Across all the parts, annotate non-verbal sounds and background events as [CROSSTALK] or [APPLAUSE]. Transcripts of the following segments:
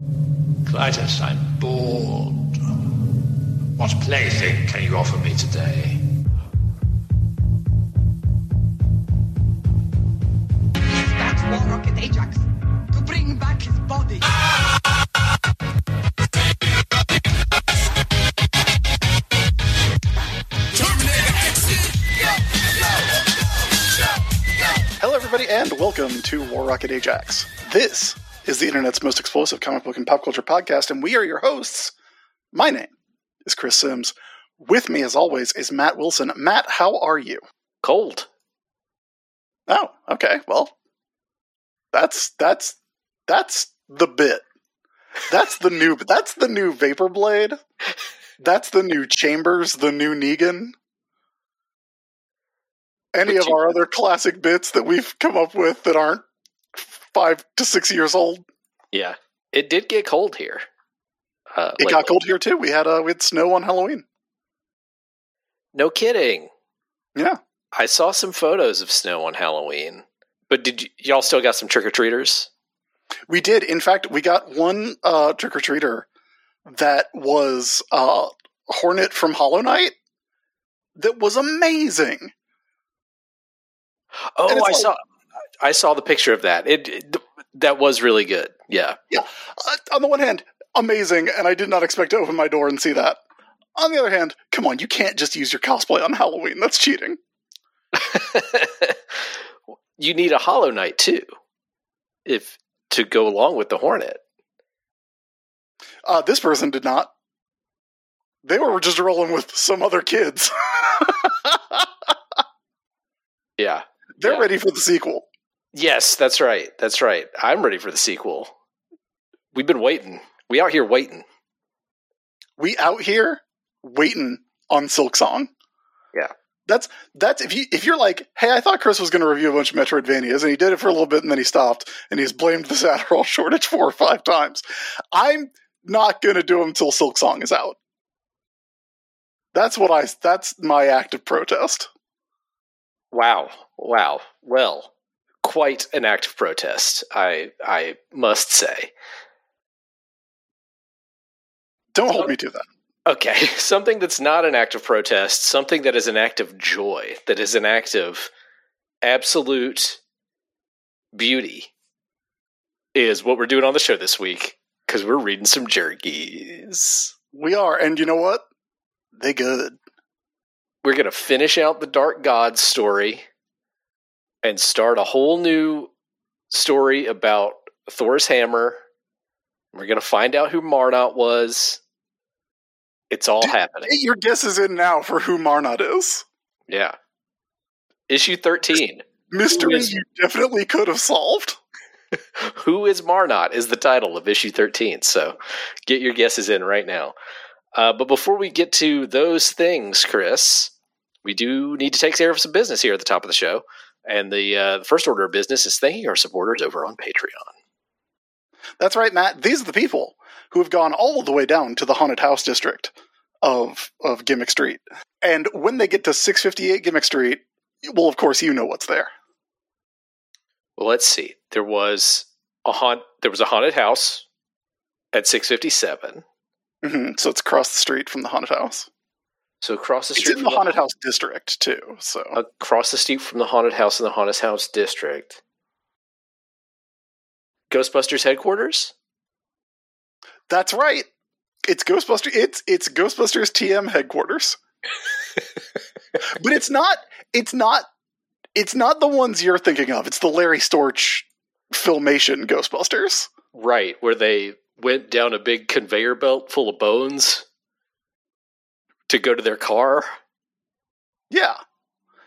Klytus, I'm bored. What plaything can you offer me today? That's War Rocket Ajax to bring back his body. Hello, everybody, and welcome to War Rocket Ajax. This is the internet's most explosive comic book and pop culture podcast, and we are your hosts. My name is Chris Sims. With me, as always, is Matt Wilson. Matt, how are you? Cold. Oh, okay. Well, that's that's that's the bit. That's the new. [LAUGHS] That's the new Vapor Blade. That's the new Chambers. The new Negan. Any But of you- our other classic bits that we've come up with that aren't five to six years old. Yeah. It did get cold here. Uh, It lately. got cold here too. We had uh, we had snow on Halloween. No kidding. Yeah. I saw some photos of snow on Halloween. But did y- y'all still got some trick or treaters? We did. In fact, we got one uh, trick or treater that was uh, Hornet from Hollow Knight. That was amazing. Oh, I all- saw. I saw the picture of that. It, it- that was really good. Yeah. Uh, on the one hand, amazing, and I did not expect to open my door and see that. On the other hand, come on, you can't just use your cosplay on Halloween. That's cheating. [LAUGHS] you need a Hollow Knight too, if to go along with the Hornet. Uh, this person did not. They were just rolling with some other kids. [LAUGHS] Yeah. They're Yeah. ready for the sequel. Yes, that's right. That's right. I'm ready for the sequel. We've been waiting. We out here waiting. we out here waiting on Silksong. Yeah. That's that's if you if you're like, hey, I thought Chris was going to review a bunch of Metroidvanias, and he did it for a little bit, and then he stopped, and he's blamed this Adderall [LAUGHS] shortage four or five times. I'm not going to do them until Silksong is out. That's what I. That's my act of protest. Wow. Wow. Well, quite an act of protest, I I must say. Don't hold me to that. Okay, [LAUGHS] something that's not an act of protest, something that is an act of joy, that is an act of absolute beauty, is what we're doing on the show this week because we're reading some Jurgies. We are, and you know what? They good. We're going to finish out the Dark Gods story and start a whole new story about Thor's hammer. We're going to find out who Marnot was. It's all Dude, happening. Get your guesses in now for who Marnot is. Yeah. Issue 13. Mystery is- you definitely could have solved. [LAUGHS] Who is Marnot is the title of issue 13. So get your guesses in right now. Uh, but before we get to those things, Chris, we do need to take care of some business here at the top of the show. And the, uh, the first order of business is thanking our supporters over on Patreon. That's right, Matt. These are the people who have gone all the way down to the haunted house district of of Gimmick Street. And when they get to 658 Gimmick Street, well, of course, you know what's there. Well, let's see. There was a haunt. There was a haunted house at 657. hmm So it's across the street from the haunted house. So across the street It's in from the haunted house district too. So across the street from the haunted house in the haunted house district. Ghostbusters headquarters. that's right. It's Ghostbusters. It's it's Ghostbusters TM headquarters. [LAUGHS] but it's not. It's not. It's not the ones you're thinking of. It's the Larry Storch filmation Ghostbusters. Right, where they went down a big conveyor belt full of bones to go to their car, Yeah.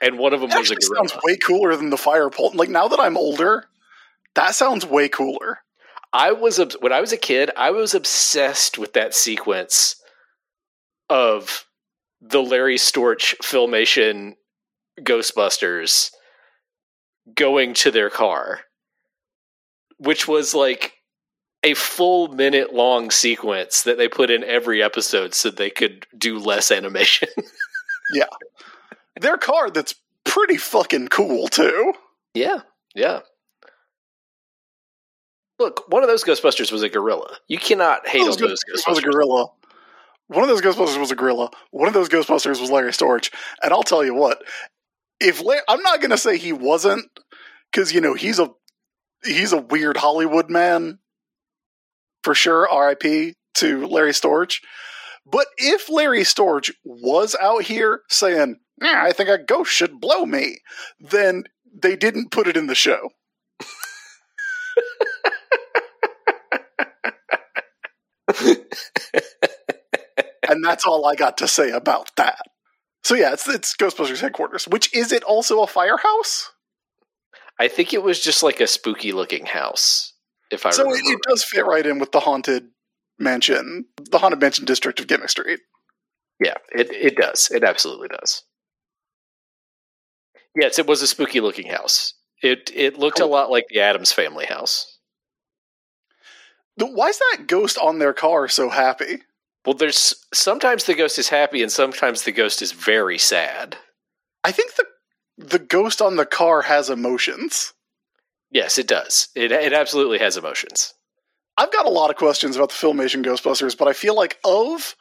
and one of them It was a gorilla. sounds way cooler than the fire pole. Like now that I'm older, that sounds way cooler. I was when I was a kid, I was obsessed with that sequence of the Larry Storch filmation Ghostbusters going to their car, which was like a full minute long sequence that they put in every episode so they could do less animation. [LAUGHS] Yeah. Their car that's pretty fucking cool too. yeah, yeah. Look, one of those Ghostbusters was a gorilla. You cannot hate One on those those Ghostbusters was a gorilla. One of those Ghostbusters was a gorilla. One of those Ghostbusters was Larry Storch. And I'll tell you what, if La- I'm not going to say he wasn't, because you know he's a he's a weird Hollywood man for sure. R.I.P. to Larry Storch. But if Larry Storch was out here saying, "Yeah, I think a ghost should blow me," then they didn't put it in the show. [LAUGHS] and that's all I got to say about that. So yeah, it's it's Ghostbusters headquarters. Which is it also a firehouse? I think it was just like a spooky looking house. If I so remember. it, does fit right in with the haunted mansion, the haunted mansion district of Gimmick Street. Yeah, it, it does. It absolutely does. Yes, it was a spooky looking house. It it looked a lot like the Addams family house. Why is that ghost on their car so happy? Well, there's sometimes the ghost is happy and sometimes the ghost is very sad. I think the the ghost on the car has emotions. Yes, it does. It it absolutely has emotions. I've got a lot of questions about the Filmation Ghostbusters, but I feel like of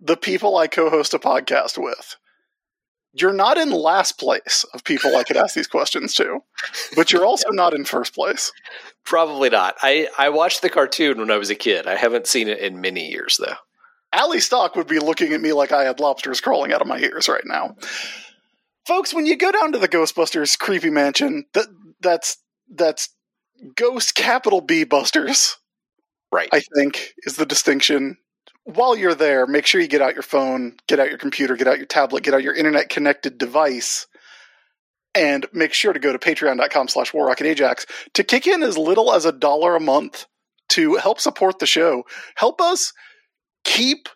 the people I co-host a podcast with, you're not in last place of people I could ask these questions to, but you're also not in first place. Probably not. I I watched the cartoon when I was a kid. I haven't seen it in many years though. Ali Stock would be looking at me like I had lobsters crawling out of my ears right now. Folks, when you go down to the Ghostbusters creepy mansion, that that's that's Ghost capital B Busters. Right. I think is the distinction. While you're there, make sure you get out your phone, get out your computer, get out your tablet, get out your internet connected device, and make sure to go to patreon.com slash warrocketajax to kick in as little as a dollar a month to help support the show. Help us keep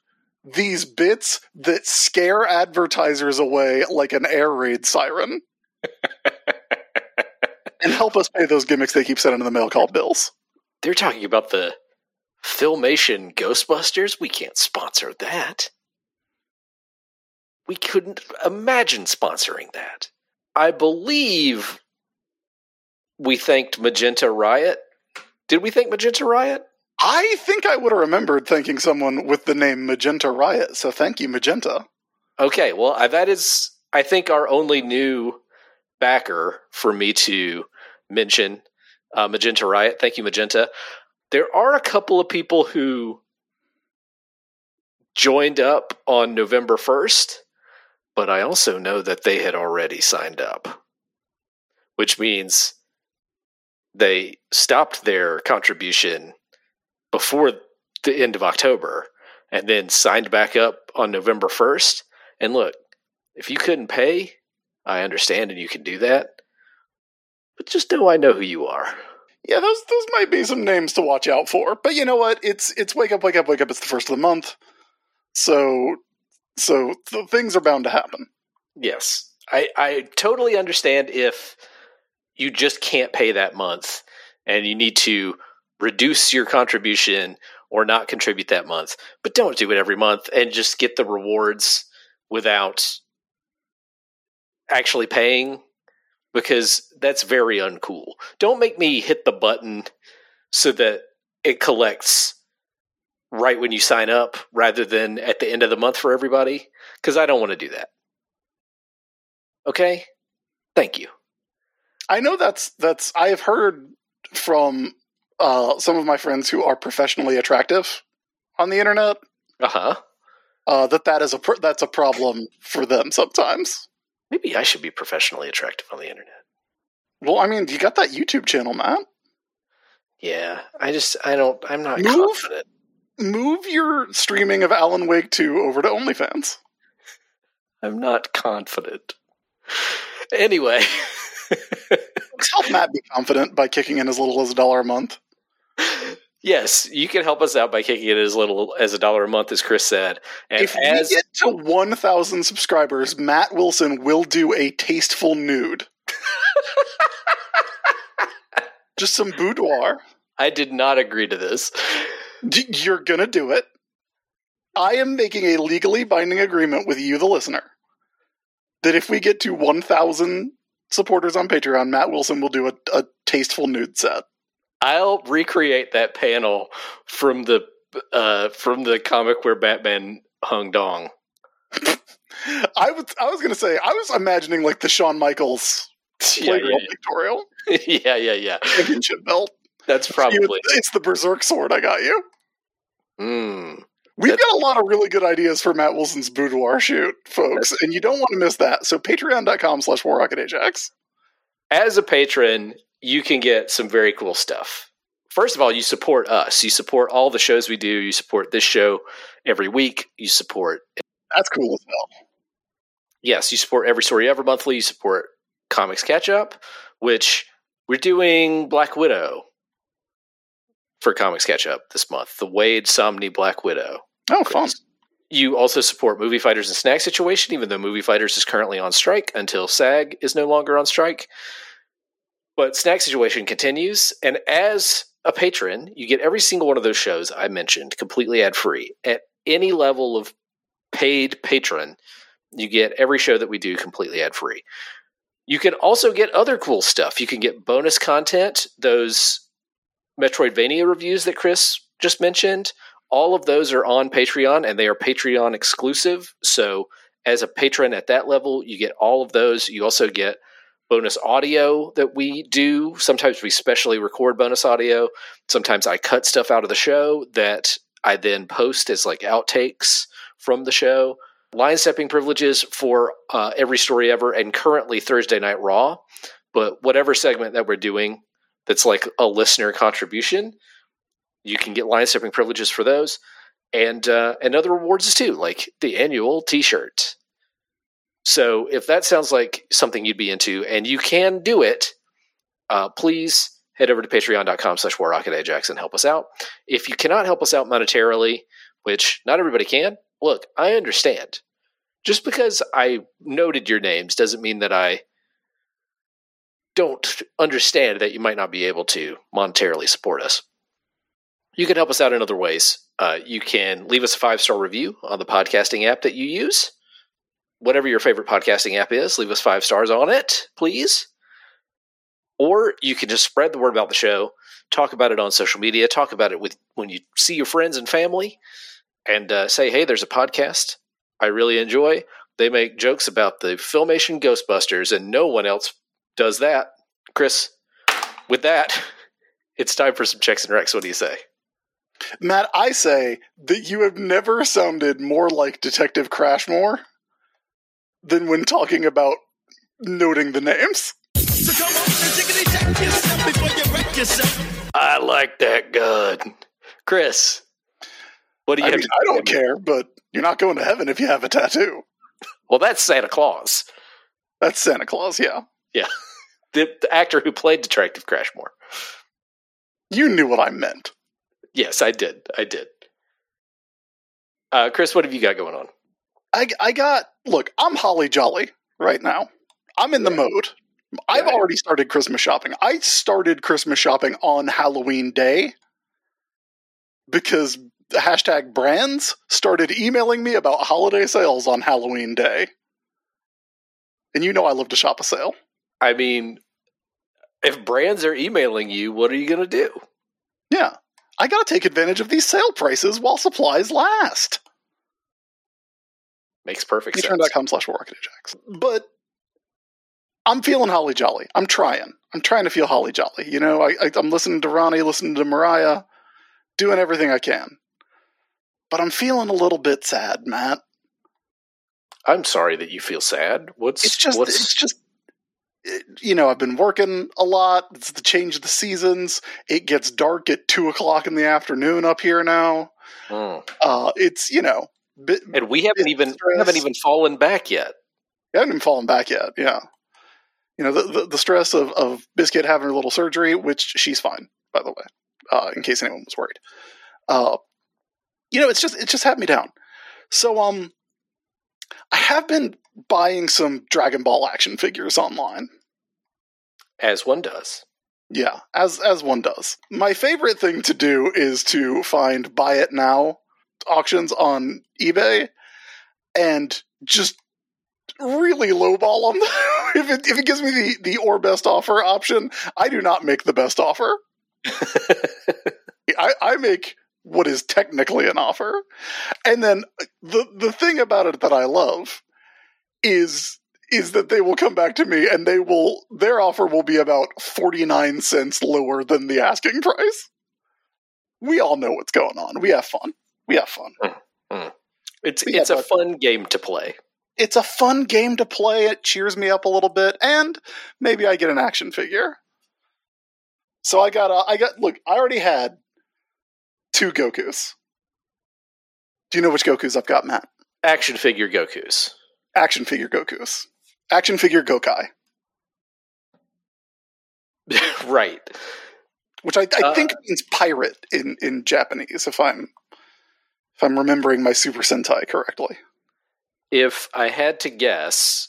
these bits that scare advertisers away like an air raid siren. [LAUGHS] and help us pay those gimmicks they keep sending in the mail called bills. They're talking about the Filmation Ghostbusters. We can't sponsor that. We couldn't imagine sponsoring that. I believe we thanked Magenta Riot. Did we thank Magenta Riot? I think I would have remembered thanking someone with the name Magenta Riot, so thank you, Magenta. Okay, well, that is, I think, our only new backer for me to mention uh, Magenta Riot. Thank you, Magenta. There are a couple of people who joined up on November 1st, but I also know that they had already signed up, which means they stopped their contribution before the end of October and then signed back up on November 1st. And look, if you couldn't pay, I understand and you can do that. But just know I know who you are. Yeah, those those might be some names to watch out for. But you know what? It's it's wake up, wake up, wake up. It's the first of the month, so so th- things are bound to happen. Yes. I, I totally understand if you just can't pay that month and you need to reduce your contribution or not contribute that month. But don't do it every month and just get the rewards without actually paying because that's very uncool. Don't make me hit the button so that it collects right when you sign up rather than at the end of the month for everybody because I don't want to do that. Okay? Thank you. I know that's that's I have heard from uh, some of my friends who are professionally attractive on the internet Uh huh. uh, that that is a pr- that's a problem for them sometimes. Maybe I should be professionally attractive on the internet. Well, I mean, you got that YouTube channel, Matt. Yeah, I just I don't I'm not Move? confident. Move your streaming of Alan Wake 2 over to OnlyFans. I'm not confident. Anyway, Help Matt be confident by kicking in as little as a dollar a month. [LAUGHS] yes, you can help us out by kicking it as little as a dollar a month, as Chris said. And if as we get to 1,000 subscribers, Matt Wilson will do a tasteful nude. [LAUGHS] Just some boudoir. I did not agree to this. D- You're gonna do it. I am making a legally binding agreement with you, the listener, that if we get to 1,000 supporters on Patreon, Matt Wilson will do a, a tasteful nude set. I'll recreate that panel from the uh, from the comic where Batman hung dong. [LAUGHS] I was I was gonna say I was imagining like the Shawn Michaels [LAUGHS] Yeah, pictorial [LAUGHS] yeah, yeah, yeah, yeah. championship belt. That's probably. it's the Berserk sword. I got you. Mm. We've got a lot of really good ideas for Matt Wilson's boudoir shoot, folks, and you don't want to miss that. So patreon.com slash war rocket ajax. As a patron, you can get some very cool stuff. First of all, you support us. You support all the shows we do. You support this show every week. You support That's cool as hell. yes, you support every story ever monthly. You support Comics Catch Up, which we're doing Black Widow for Comics Catch Up this month. The Waid Samnee Black Widow. Oh, fun. You also support Movie Fighters and Snack Situation, even though Movie Fighters is currently on strike until SAG is no longer on strike. But Snack Situation continues, and as a patron, you get every single one of those shows I mentioned completely ad free. At any level of paid patron, you get every show that we do completely ad free. You can also get other cool stuff. You can get bonus content, those Metroidvania reviews that Chris just mentioned. All of those are on Patreon and they are Patreon exclusive. So, as a patron at that level, you get all of those. You also get bonus audio that we do. Sometimes we specially record bonus audio. Sometimes I cut stuff out of the show that I then post as like outtakes from the show. Line stepping privileges for uh, every story ever, and currently Thursday Night Raw. But whatever segment that we're doing that's like a listener contribution, you can get line stepping privileges for those, and uh, and other rewards too, like the annual T-shirt. So if that sounds like something you'd be into, and you can do it, uh, please head over to patreon.com slash warrocketajax and help us out. If you cannot help us out monetarily, which not everybody can, look, I understand. Just because I noted your names doesn't mean that I don't understand that you might not be able to monetarily support us. You can help us out in other ways. Uh, you can leave us a five star review on the podcasting app that you use. Whatever your favorite podcasting app is, leave us five stars on it, please. Or you can just spread the word about the show, talk about it on social media, talk about it with when you see your friends and family, and uh, say, "Hey, there's a podcast I really enjoy. They make jokes about the Filmation Ghostbusters, and no one else does that." Chris, with that, [LAUGHS] it's time for some checks and recs. What do you say? Matt, I say that you have never sounded more like Detective Crashmore than when talking about noting the names. So come on and tickety check yourself before you wreck yourself. I like that gun, Chris. What do you I have mean, to I don't care, but you're not going to heaven if you have a tattoo. Well, that's Santa Claus, That's Santa Claus, yeah. the, the actor who played Detective Crashmore. You knew what I meant. Yes, I did. I did. Uh, Chris, what have you got going on? I, I got, look, I'm holly jolly right now. I'm in the mode. I've Right. already started Christmas shopping. I started Christmas shopping on Halloween Day because hashtag brands started emailing me about holiday sales on Halloween Day. And you know I love to shop a sale. I mean, if brands are emailing you, what are you going to do? Yeah. I got to take advantage of these sale prices while supplies last. Makes perfect sense. Patreon.com slash Ajax. But I'm feeling holly jolly. I'm trying. I'm trying to feel holly jolly. You know, I, I, I'm listening to Ronnie, listening to Mariah, doing everything I can. But I'm feeling a little bit sad, Matt. I'm sorry that you feel sad. What's It's just, what's it's just, you know, I've been working a lot. It's the change of the seasons. It gets dark at two o'clock in the afternoon up here now. Mm. Uh, it's you know, bit, and we haven't even we stress. haven't even fallen back yet. I haven't even fallen back yet. Yeah, you know the the, the stress of of Biscuit having her little surgery, which she's fine, by the way, uh, in case anyone was worried. Uh, you know, it's just it just had me down. So um, I have been buying some Dragon Ball action figures online. As one does. Yeah, as as one does. My favorite thing to do is to find buy it now auctions on eBay and just really lowball them. [LAUGHS] if it if it gives me the the or best offer option, I do not make the best offer. [LAUGHS] I, I make what is technically an offer. And then the the thing about it that I love is is that they will come back to me and they will their offer will be about 49 cents lower than the asking price. We all know what's going on. We have fun. We have fun. It's Yeah, it's a fun game to play. It's a fun game to play. It cheers me up a little bit and maybe I get an action figure. So I got a, I got look, I already had two Gokus. Do you know which Gokus I've got, Matt? Action figure Goku's. Action figure Gokus. Action figure Gokai. [LAUGHS] right. which I, I Uh, think means pirate in, in Japanese, if I'm if I'm remembering my Super Sentai correctly. If I had to guess,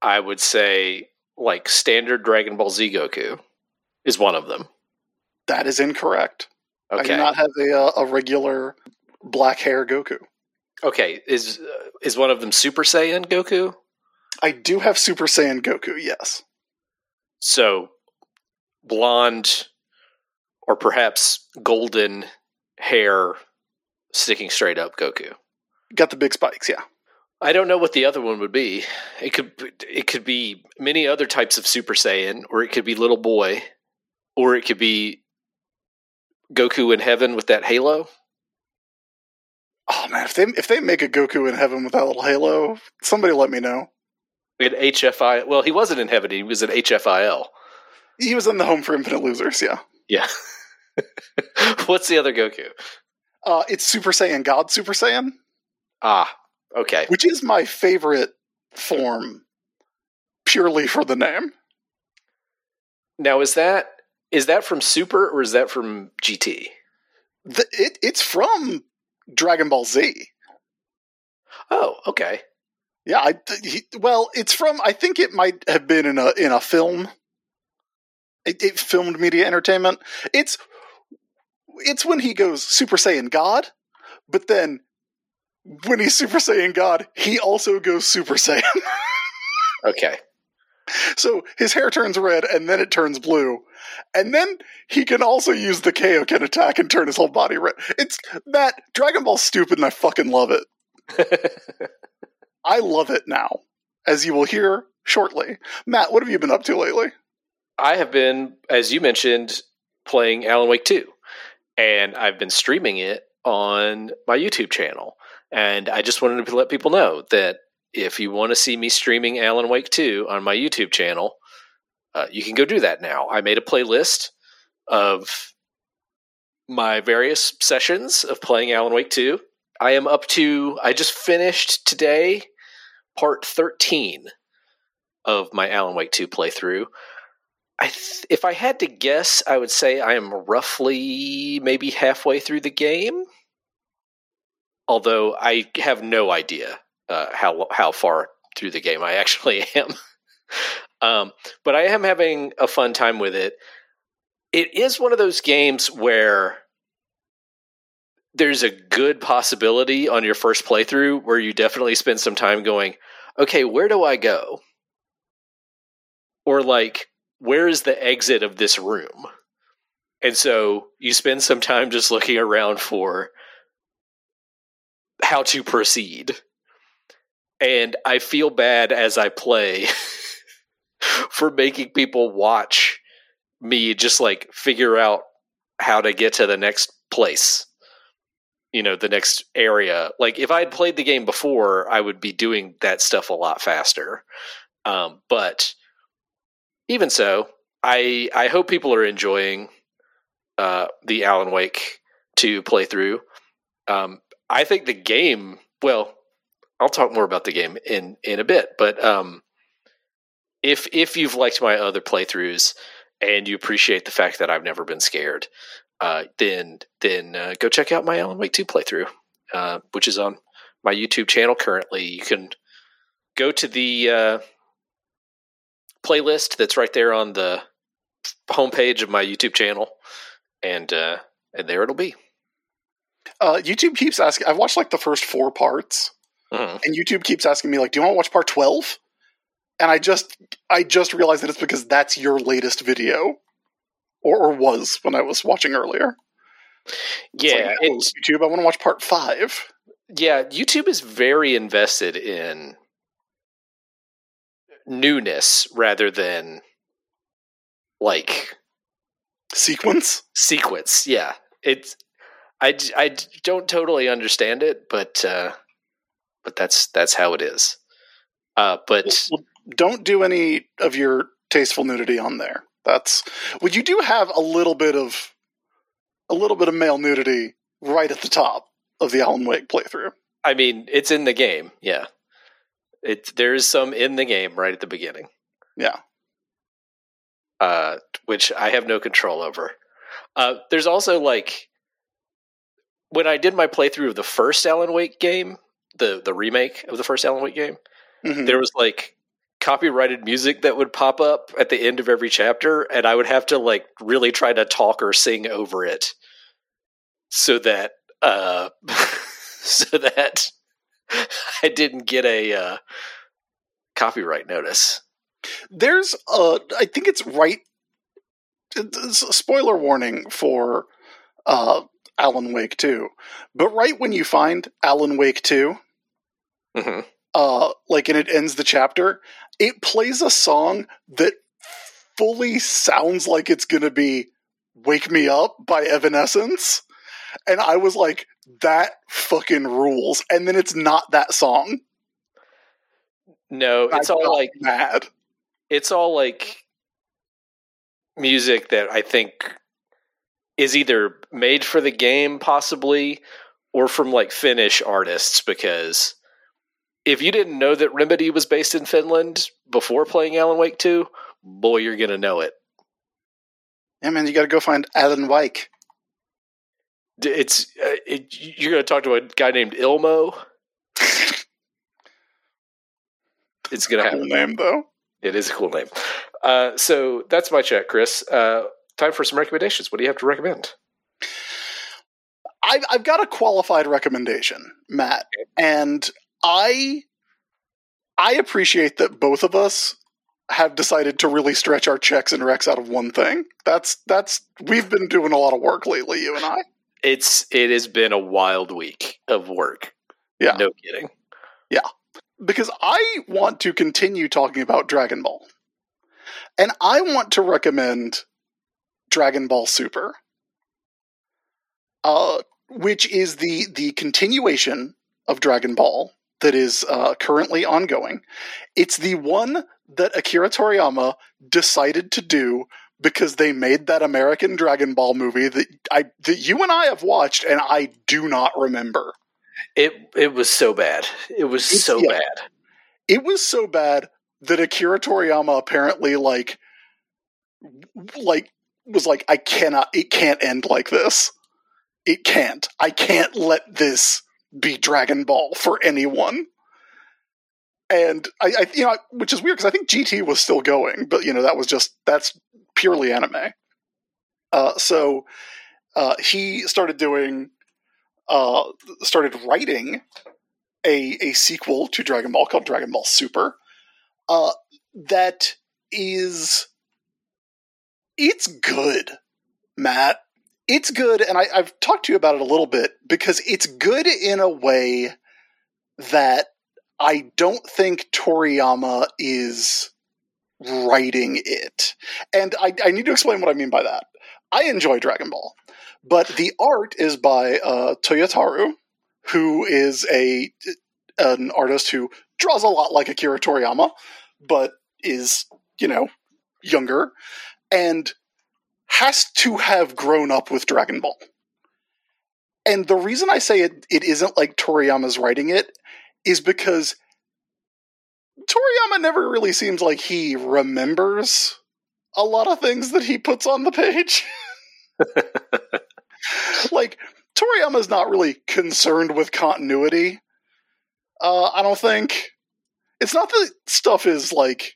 I would say like standard Dragon Ball Z Goku is one of them. That is incorrect. I Okay. do not have a uh, a regular black hair Goku. okay. Is uh, is one of them Super Saiyan Goku? I do have Super Saiyan Goku. Yes, So blonde or perhaps golden hair sticking straight up Goku. got the big spikes. Yeah, I don't know what the other one would be. It could it could be many other types of Super Saiyan, or it could be little boy, or it could be Goku in heaven with that halo. Oh man, if they if they make a Goku in heaven with that little halo, somebody let me know. At HFI, well, he wasn't in heaven; he was at HFIL. He was in the Home for Infinite Losers. Yeah, Yeah. [LAUGHS] What's the other Goku? Uh, it's Super Saiyan God Super Saiyan, Ah, okay. which is my favorite form, purely for the name. Now is that is that from Super or is that from GT? The, it it's from Dragon Ball Z. Oh, okay. Yeah, I he, well, it's from. I think it might have been in a in a film. It, it filmed media entertainment. It's it's when he goes Super Saiyan God, but then when he's Super Saiyan God, he also goes Super Saiyan. [LAUGHS] Okay. so his hair turns red and then it turns blue, and then he can also use the Kaioken attack and turn his whole body red. It's Matt Dragon Ball's stupid, and I fucking love it. [LAUGHS] I love it now, as you will hear shortly. Matt, what have you been up to lately? I have been, as you mentioned, playing Alan Wake 2, and I've been streaming it on my YouTube channel. And I just wanted to let people know that if you want to see me streaming Alan Wake 2 on my YouTube channel, uh, you can go do that now. I made a playlist of my various sessions of playing Alan Wake 2. I am up to, I just finished today part 13 of my Alan Wake 2 playthrough. I th- if I had to guess, I would say I am roughly maybe halfway through the game. Although I have no idea uh, how how far through the game I actually [LAUGHS] am. um, but I am having a fun time with it. It is one of those games where there's a good possibility on your first playthrough where you definitely spend some time going, okay, where do I go? Or like, where is the exit of this room? And so you spend some time just looking around for how to proceed. And I feel bad as I play [LAUGHS] for making people watch me just like figure out how to get to the next place. You know, the next area. Like if I had played the game before, I would be doing that stuff a lot faster. Um, but even so, I I hope people are enjoying uh, the Alan Wake 2 playthrough. Um, I think the game. Well, I'll talk more about the game in in a bit, but um, if if you've liked my other playthroughs and you appreciate the fact that I've never been scared, uh, then then uh, go check out my Alan Wake 2 playthrough, uh, which is on my YouTube channel currently. You can go to the uh, playlist that's right there on the homepage of my YouTube channel, and uh, and there it'll be. Uh, YouTube keeps asking. I've watched like the first four parts, Mhm. and YouTube keeps asking me like, "Do you want to watch part 12? And I just I just realized that it's because that's your latest video. or, or was when I was watching earlier. It's like, Yeah, oh, YouTube. I want to watch part five. yeah. YouTube is very invested in newness rather than like Sequence. sequence. Yeah, it's I, I don't totally understand it, but uh, but that's that's how it is. Uh, but Well, don't do any of your tasteful nudity on there. That's well, you do have a little bit of a little bit of male nudity right at the top of the Alan Wake playthrough. I mean, it's in the game. Yeah, it there is some in the game right at the beginning. Yeah. uh, which I have no control over. Uh, there's also like when I did my playthrough of the first Alan Wake game, the the remake of the first Alan Wake game, Mhm. there was like copyrighted music that would pop up at the end of every chapter, and I would have to like really try to talk or sing over it, so that uh, [LAUGHS] so that [LAUGHS] I didn't get a uh, copyright notice. There's a, I think it's right it's a spoiler warning for uh Alan Wake 2. But right when you find Alan Wake 2, hmm uh like and it ends the chapter, it plays a song that fully sounds like it's going to be Wake Me Up by Evanescence. And I was like that fucking rules. And then it's not that song. No, it's I all like mad. it's all like music that I think is either made for the game, possibly, or from like Finnish artists. Because if you didn't know that Remedy was based in Finland before playing Alan Wake 2, boy, you're going to know it. Yeah, man, you got to go find Alan Wake. It's uh, it, you're going to talk to a guy named Ilmo. [LAUGHS] It's going to Cool happen. name though. It is a cool name. Uh, so that's my chat, Chris. Uh, time for some recommendations. What do you have to recommend? I've, I've got a qualified recommendation, Matt, and I I appreciate that both of us have decided to really stretch our checks and recs out of one thing. That's that's we've been doing a lot of work lately, you and I. It's it has been a wild week of work. Yeah. no kidding. Yeah. Because I want to continue talking about Dragon Ball. And I want to recommend Dragon Ball Super. Uh which is the the continuation of Dragon Ball that is uh, currently ongoing. It's the one that Akira Toriyama decided to do because they made that American Dragon Ball movie that I that you and I have watched and I do not remember. It it was so bad. It was It's- so yeah. bad. It was so bad that Akira Toriyama apparently like like was like I cannot it can't end like this. It can't. I can't let this be Dragon Ball for anyone. And I, I you know, which is weird because I think GT was still going, but you know that was just that's purely anime. Uh, so uh, he started doing, uh, started writing a a sequel to Dragon Ball called Dragon Ball Super. Uh, that is, it's good, Matt. It's good, and I, I've talked to you about it a little bit because it's good in a way that I don't think Toriyama is writing it. And I, I need to explain what I mean by that. I enjoy Dragon Ball, but the art is by uh, Toyotaru, who is a an artist who draws a lot like Akira Toriyama, but is you know younger and has to have grown up with Dragon Ball. And the reason I say it, it isn't like Toriyama's writing it is because Toriyama never really seems like he remembers a lot of things that he puts on the page. [LAUGHS] like Toriyama's not really concerned with continuity. Uh, I don't think it's not that stuff is like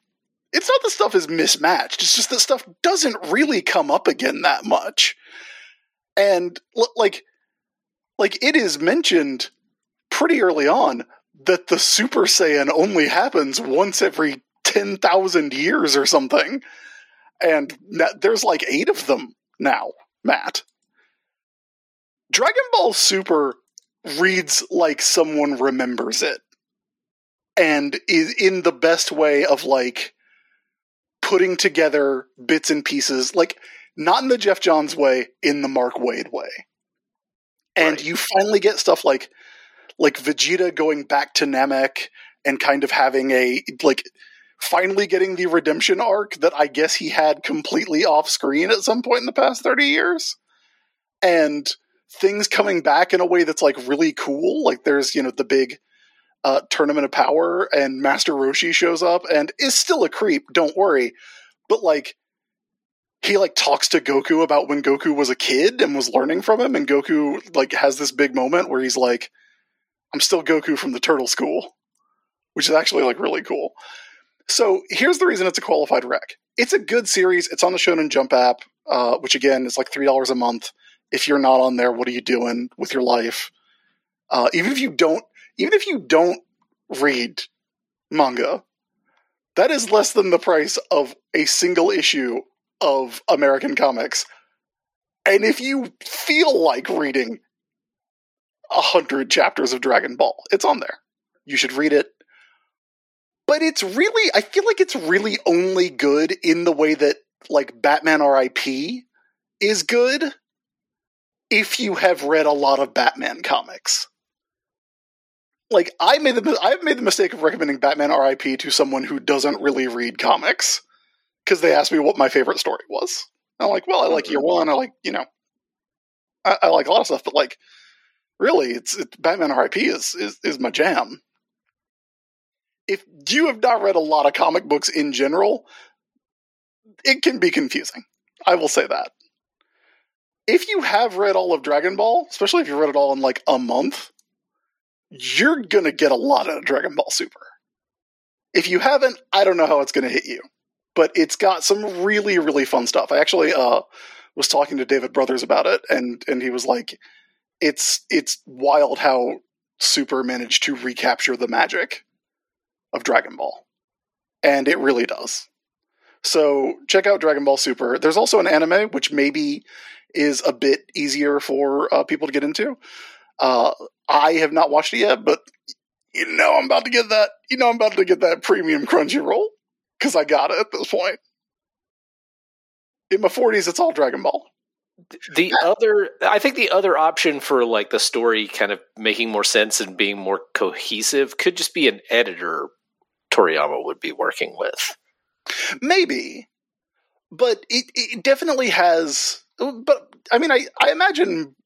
it's not that stuff is mismatched. It's just that stuff doesn't really come up again that much. And like like it is mentioned pretty early on that the Super Saiyan only happens once every 10,000 years or something. and there's like eight of them now, Matt. Dragon Ball Super reads like someone remembers it and is in the best way of like putting together bits and pieces, like not in the Geoff Johns way, in the Mark Waid way. And Right. you finally get stuff like like Vegeta going back to Namek and kind of having a like finally getting the redemption arc that I guess he had completely off screen at some point in the past 30 years. And things coming back in a way that's like really cool. Like there's, you know, the big uh, tournament of power and Master Roshi shows up and is still a creep, don't worry. But like he like talks to Goku about when Goku was a kid and was learning from him and Goku like has this big moment where he's like I'm still Goku from the turtle school, which is actually like really cool. So here's the reason it's a qualified rec. It's a good series. It's on the Shonen Jump app, uh, which again is like three dollars a month. If you're not on there, what are you doing with your life? Uh, even if you don't, even if you don't read manga, that is less than the price of a single issue of American comics. And if you feel like reading a hundred chapters of Dragon Ball, it's on there. You should read it. But it's really, I feel like it's really only good in the way that, like, Batman RIP is good if you have read a lot of Batman comics. Like, I made the I've made the mistake of recommending Batman RIP to someone who doesn't really read comics because they asked me what my favorite story was. I'm like, well, I like Year mm-hmm. One. I like, you know, I, I like a lot of stuff, but like, really, it's, it's Batman RIP is, is is my jam. If you have not read a lot of comic books in general, it can be confusing. I will say that. If you have read all of Dragon Ball, especially if you read it all in like a month, you're gonna get a lot out of Dragon Ball Super. If you haven't, I don't know how it's gonna hit you, but it's got some really really fun stuff. I actually uh, was talking to David Brothers about it, and and he was like, "It's it's wild how Super managed to recapture the magic of Dragon Ball, and it really does." So check out Dragon Ball Super. There's also an anime which maybe is a bit easier for uh, people to get into. Uh, I have not watched it yet, but you know I'm about to get that. You know I'm about to get that premium Crunchyroll because I got it at this point. In my 40s, it's all Dragon Ball. The other, I think the other option for like the story kind of making more sense and being more cohesive could just be an editor Toriyama would be working with. Maybe, but it, it definitely has. But I mean, I I imagine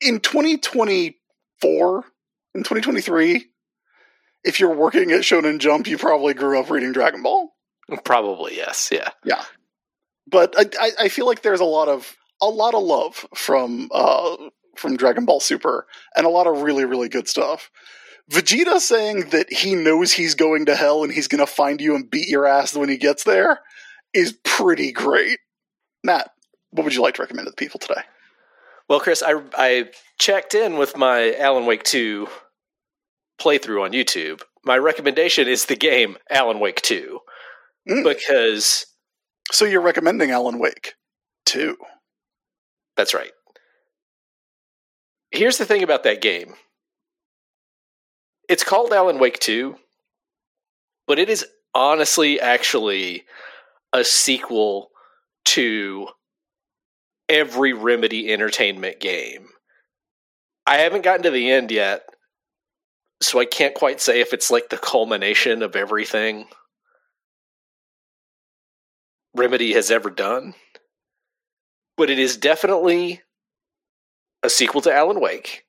in 2024, in 2023, if you're working at Shonen Jump, you probably grew up reading Dragon Ball. Probably yes, Yeah. yeah. But I, I, I feel like there's a lot of a lot of love from uh, from Dragon Ball Super and a lot of really really good stuff. Vegeta saying that he knows he's going to hell and he's going to find you and beat your ass when he gets there is pretty great. Matt, what would you like to recommend to the people today? Well, Chris, I I checked in with my Alan Wake 2 playthrough on YouTube. My recommendation is the game Alan Wake 2 Mm. because So you're recommending Alan Wake, too. That's right. Here's the thing about that game. It's called Alan Wake 2, but it is honestly actually a sequel to every Remedy Entertainment game. I haven't gotten to the end yet, so I can't quite say if it's like the culmination of everything Remedy has ever done but it is definitely a sequel to Alan Wake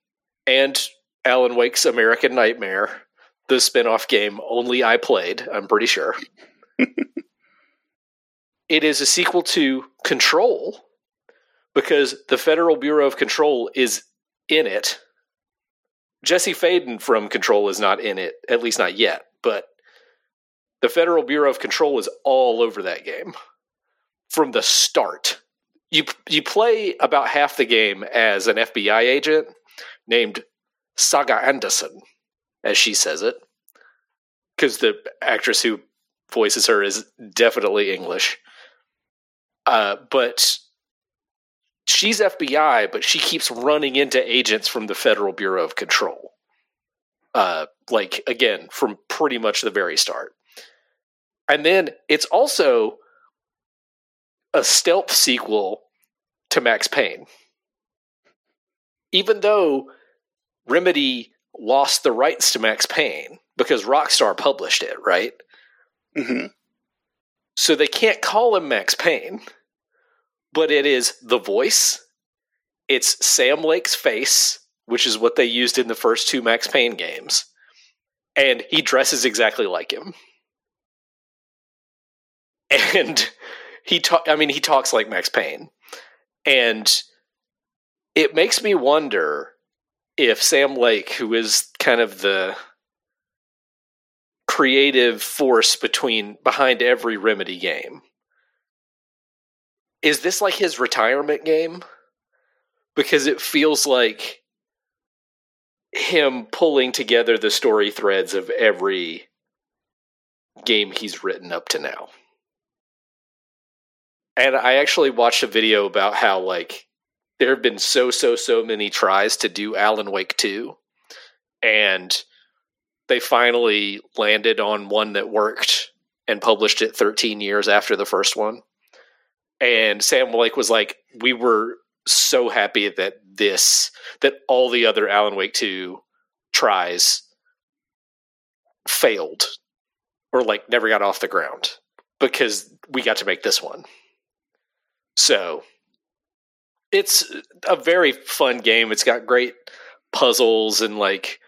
and Alan Wake's American Nightmare, the spin-off game only I played, I'm pretty sure. [LAUGHS] it is a sequel to Control because the Federal Bureau of Control is in it. Jesse Faden from Control is not in it, at least not yet, but the Federal Bureau of Control is all over that game from the start you you play about half the game as an FBI agent named Saga Anderson, as she says it, because the actress who voices her is definitely English. Uh, but she's FBI, but she keeps running into agents from the Federal Bureau of Control. Uh, like again, from pretty much the very start. And then it's also a stealth sequel to Max Payne. Even though Remedy lost the rights to Max Payne because Rockstar published it, right? hmm So they can't call him Max Payne, but it is the voice. It's Sam Lake's face, which is what they used in the first two Max Payne games. And he dresses exactly like him. [LAUGHS] And he talk I mean he talks like Max Payne. And it makes me wonder if Sam Lake, who is kind of the creative force between behind every Remedy game. Is this like his retirement game? Because it feels like him pulling together the story threads of every game he's written up to now. And I actually watched a video about how like there have been so so so many tries to do Alan Wake 2 and they finally landed on one that worked and published it 13 years after the first one. And Sam Lake was like, "We were so happy that this that all the other Alan Wake 2 tries failed or like never got off the ground because we got to make this one." So, it's a very fun game. It's got great puzzles and like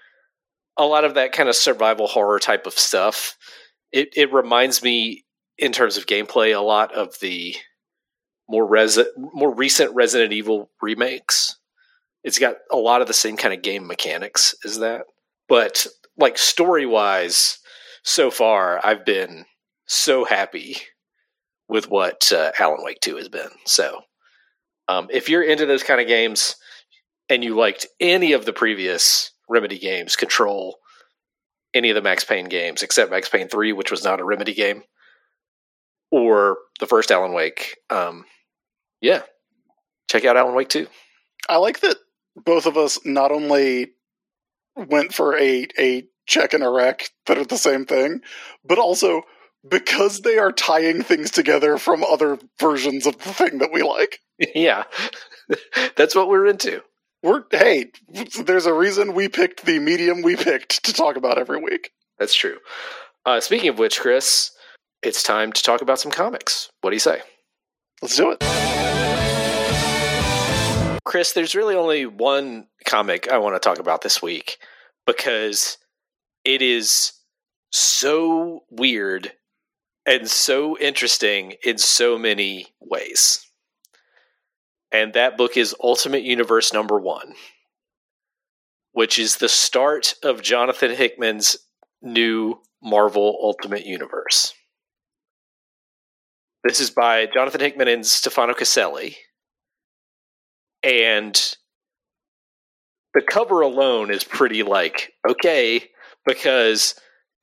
a lot of that kind of survival horror type of stuff. It it reminds me in terms of gameplay a lot of the more res more recent Resident Evil remakes. It's got a lot of the same kind of game mechanics as that. But like story wise, so far I've been so happy with what uh, Alan Wake 2 has been. So um, if you're into those kind of games and you liked any of the previous Remedy games, Control, any of the Max Payne games except Max Payne 3, which was not a Remedy game, or the first Alan Wake, um, yeah, check out Alan Wake 2. I like that both of us not only went for a a check and a wreck that are the same thing, but also because they are tying things together from other versions of the thing that we like. yeah, [LAUGHS] that's what we're into. We're hey, there's a reason we picked the medium we picked to talk about every week. That's true. Uh, speaking of which, Chris, it's time to talk about some comics. What do you say? Let's do it. Chris, there's really only one comic I want to talk about this week because it is so weird and so interesting in so many ways. And that book is Ultimate Universe number one, which is the start of Jonathan Hickman's new Marvel Ultimate Universe. This is by Jonathan Hickman and Stefano Caselli. And the cover alone is pretty like, okay, because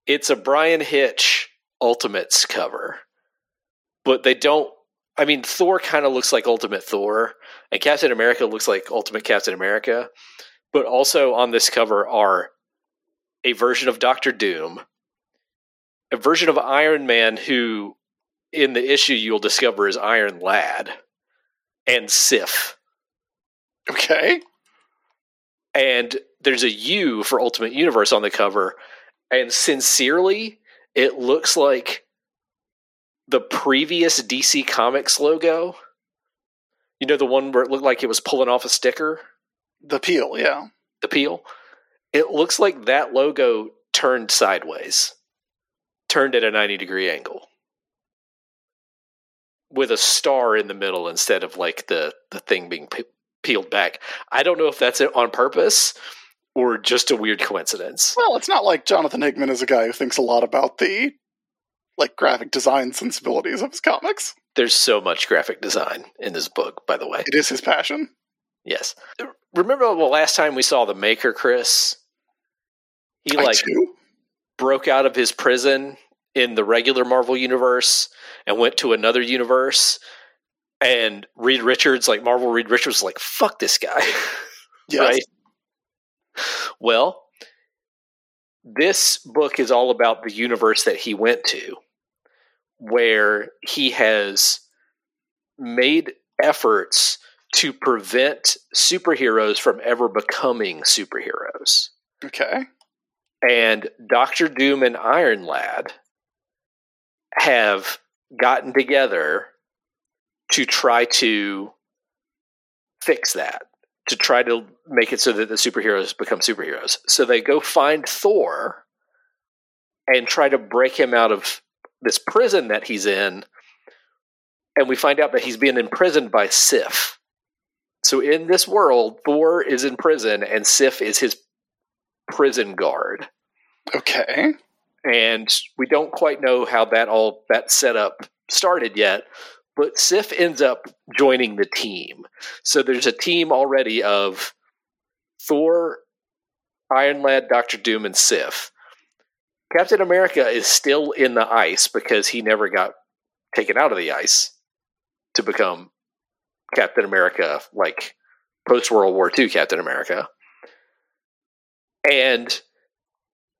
it's a Bryan Hitch Ultimates cover. But they don't I mean Thor kind of looks like Ultimate Thor and Captain America looks like Ultimate Captain America. But also on this cover are a version of Doctor Doom, a version of Iron Man who in the issue you'll discover is Iron Lad and Sif. Okay. and there's a U for Ultimate Universe on the cover, and sincerely, it looks like the previous DC Comics logo. You know the one where it looked like it was pulling off a sticker, The peel, yeah. the peel. It looks like that logo turned sideways, turned at a ninety degree angle, with a star in the middle instead of like the the thing being pe- peeled back. I don't know if that's it on purpose or just a weird coincidence. Well, it's not like Jonathan Hickman is a guy who thinks a lot about the like graphic design sensibilities of his comics. There's so much graphic design in this book, by the way. It is his passion. Yes. Remember the last time we saw the Maker, Chris? He I like broke out of his prison in the regular Marvel universe and went to another universe And Reed Richards, like Marvel Reed Richards, was like, fuck this guy. [LAUGHS] Yes. Right. Well, this book is all about the universe that he went to, where he has made efforts to prevent superheroes from ever becoming superheroes. Okay. And Doctor Doom and Iron Lad have gotten together to try to fix that, to try to make it so that the superheroes become superheroes. So they go find Thor and try to break him out of this prison that he's in. And we find out that he's being imprisoned by Sif. So in this world, Thor is in prison and Sif is his prison guard. Okay. And we don't quite know how that all that setup started yet, but Sif ends up joining the team. So there's a team already of Thor, Iron Lad, Doctor Doom, and Sif. Captain America is still in the ice because he never got taken out of the ice to become Captain America, like post World War II Captain America. And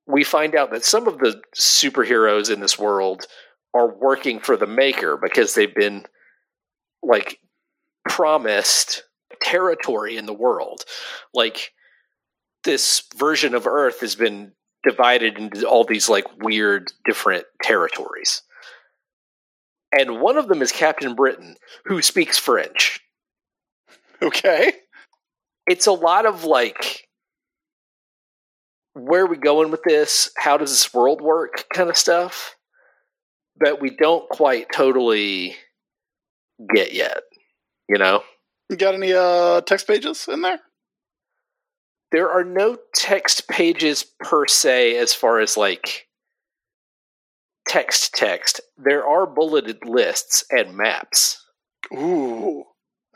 we find out that some of the superheroes in this world are working for the maker because they've been like promised territory in the world. Like this version of Earth has been divided into all these like weird different territories. And one of them is Captain Britain, who speaks French. Okay. It's a lot of like where are we going with this? How does this world work kind of stuff that we don't quite totally get yet, you know? You got any uh text pages in there? There are no text pages per se as far as like text text. There are bulleted lists and maps. Ooh.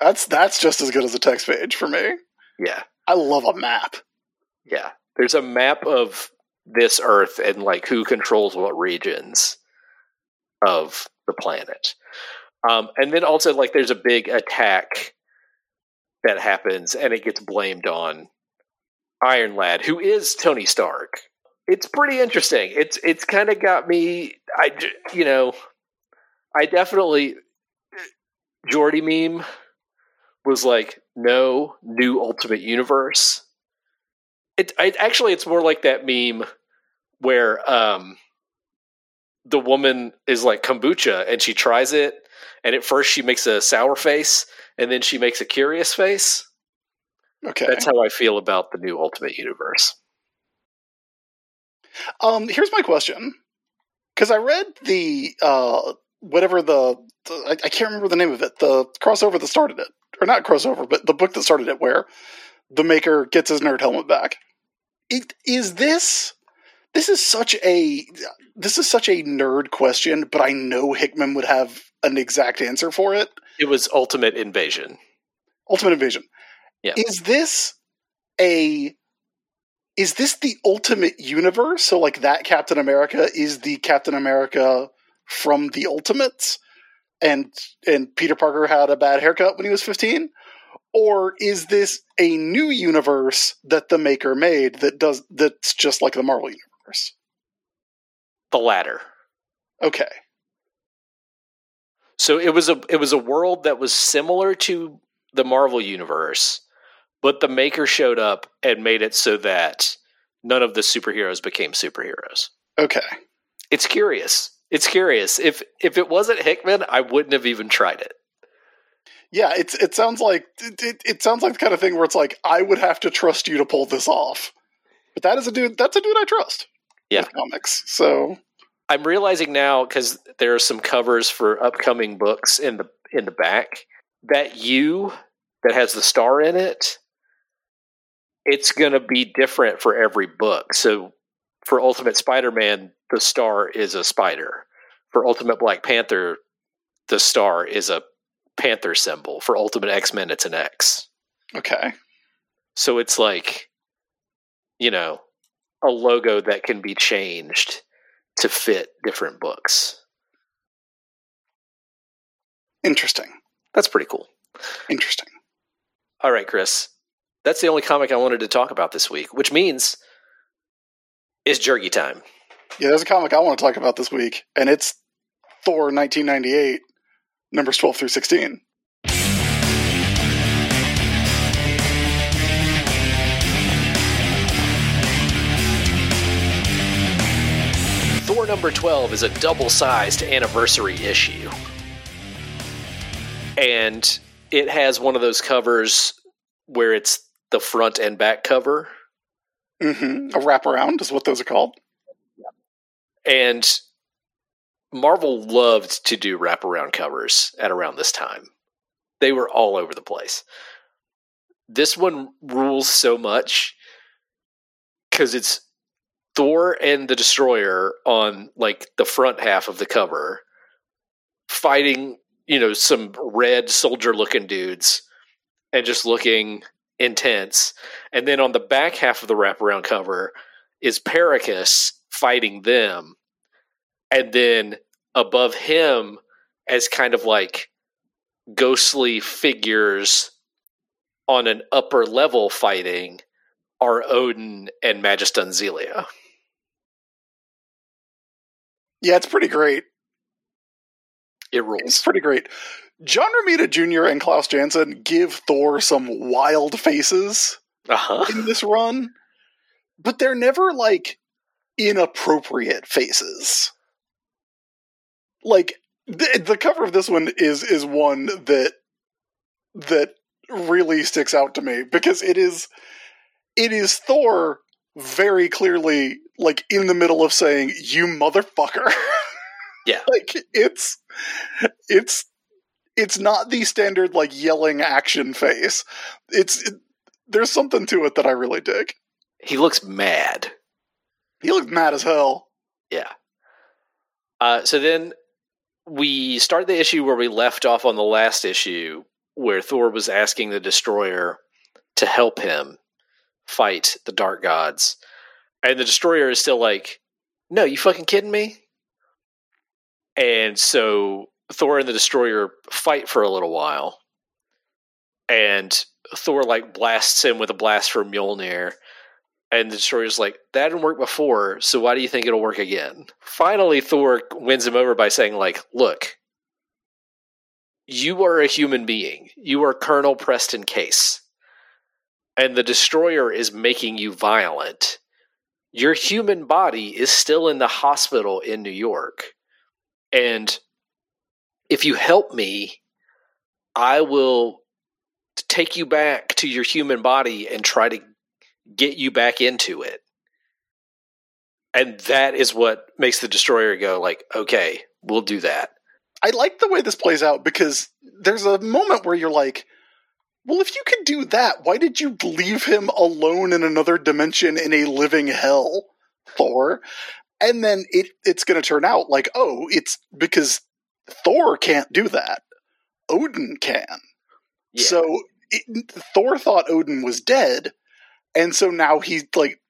That's that's just as good as a text page for me. Yeah. I love a map. Yeah. There's a map of this Earth and like who controls what regions of the planet. Um, and then also like there's a big attack that happens and it gets blamed on Iron Lad, who is Tony Stark. It's pretty interesting. It's it's kind of got me. I you know, I definitely Jordy meme was like no new Ultimate Universe. It I, actually it's more like that meme where um the woman is like kombucha and she tries it and at first she makes a sour face and then she makes a curious face. Okay. That's how I feel about the new Ultimate Universe. Um, here's my question. Because I read the uh whatever the, the I, I can't remember the name of it, the crossover that started it. Or not crossover, but the book that started it where the maker gets his nerd helmet back. It, is this this is such a this is such a nerd question, but I know Hickman would have an exact answer for it. It was Ultimate Invasion. Ultimate Invasion. Yeah. Is this a is this the ultimate universe? So like that Captain America is the Captain America from the Ultimates and and Peter Parker had a bad haircut when he was 15? Or is this a new universe that the maker made that does that's just like the Marvel universe? The latter. Okay. So it was a it was a world that was similar to the Marvel universe, but the maker showed up and made it so that none of the superheroes became superheroes. Okay. It's curious. It's curious. If if it wasn't Hickman, I wouldn't have even tried it. Yeah, it's it sounds like it, it, it sounds like the kind of thing where it's like I would have to trust you to pull this off. But that is a dude that's a dude I trust. Yeah. Comics. So I'm realizing now because there are some covers for upcoming books in the in the back that you that has the star in it. It's going to be different for every book. So for Ultimate Spider-Man, the star is a spider. For Ultimate Black Panther, the star is a panther symbol. For Ultimate X-Men, it's an X. okay. So it's like, you know, a logo that can be changed to fit different books. Interesting. That's pretty cool. Interesting. All right, Chris. That's the only comic I wanted to talk about this week, which means it's Jurgies time. Yeah, there's a comic I want to talk about this week, and it's Thor 1998, numbers 12 through 16. Thor number 12 is a double sized anniversary issue. And it has one of those covers where it's the front and back cover. hmm A wraparound is what those are called. And Marvel loved to do wraparound covers at around this time. They were all over the place. This one rules so much because it's Thor and the Destroyer on like the front half of the cover fighting, you know, some red soldier looking dudes and just looking intense. And then on the back half of the wraparound cover is Perrikus fighting them. And then above him as kind of like ghostly figures on an upper level fighting are Odin and Magistan Zelia. Yeah, it's pretty great. It It's rules. pretty great. John Romita Jr. and Klaus Janson give Thor some wild faces Uh huh. in this run, but they're never like inappropriate faces. Like the, the cover of this one is is one that that really sticks out to me because it is it is Thor very clearly like in the middle of saying you motherfucker. [LAUGHS] Yeah. like it's it's it's not the standard like yelling action face. It's it, there's something to it that I really dig. He looks mad. He looks mad as hell. Yeah. Uh, so then we start the issue where we left off on the last issue, where Thor was asking the Destroyer to help him fight the Dark Gods. And the Destroyer is still like, No, you fucking kidding me? And so Thor and the Destroyer fight for a little while. And Thor like blasts him with a blast from Mjolnir. And the Destroyer's like, that didn't work before, so why do you think it'll work again? Finally, Thor wins him over by saying, like, look, you are a human being. You are Colonel Preston Case. And the Destroyer is making you violent. Your human body is still in the hospital in New York. And if you help me, I will take you back to your human body and try to get you back into it. And that is what makes the destroyer go like, okay, we'll do that. I like the way this plays out because there's a moment where you're like, well, if you could do that, why did you leave him alone in another dimension in a living hell, Thor? And then it it's going to turn out like, oh, it's because Thor can't do that. Odin can. Yeah. So it, Thor thought Odin was dead, and so now he's like,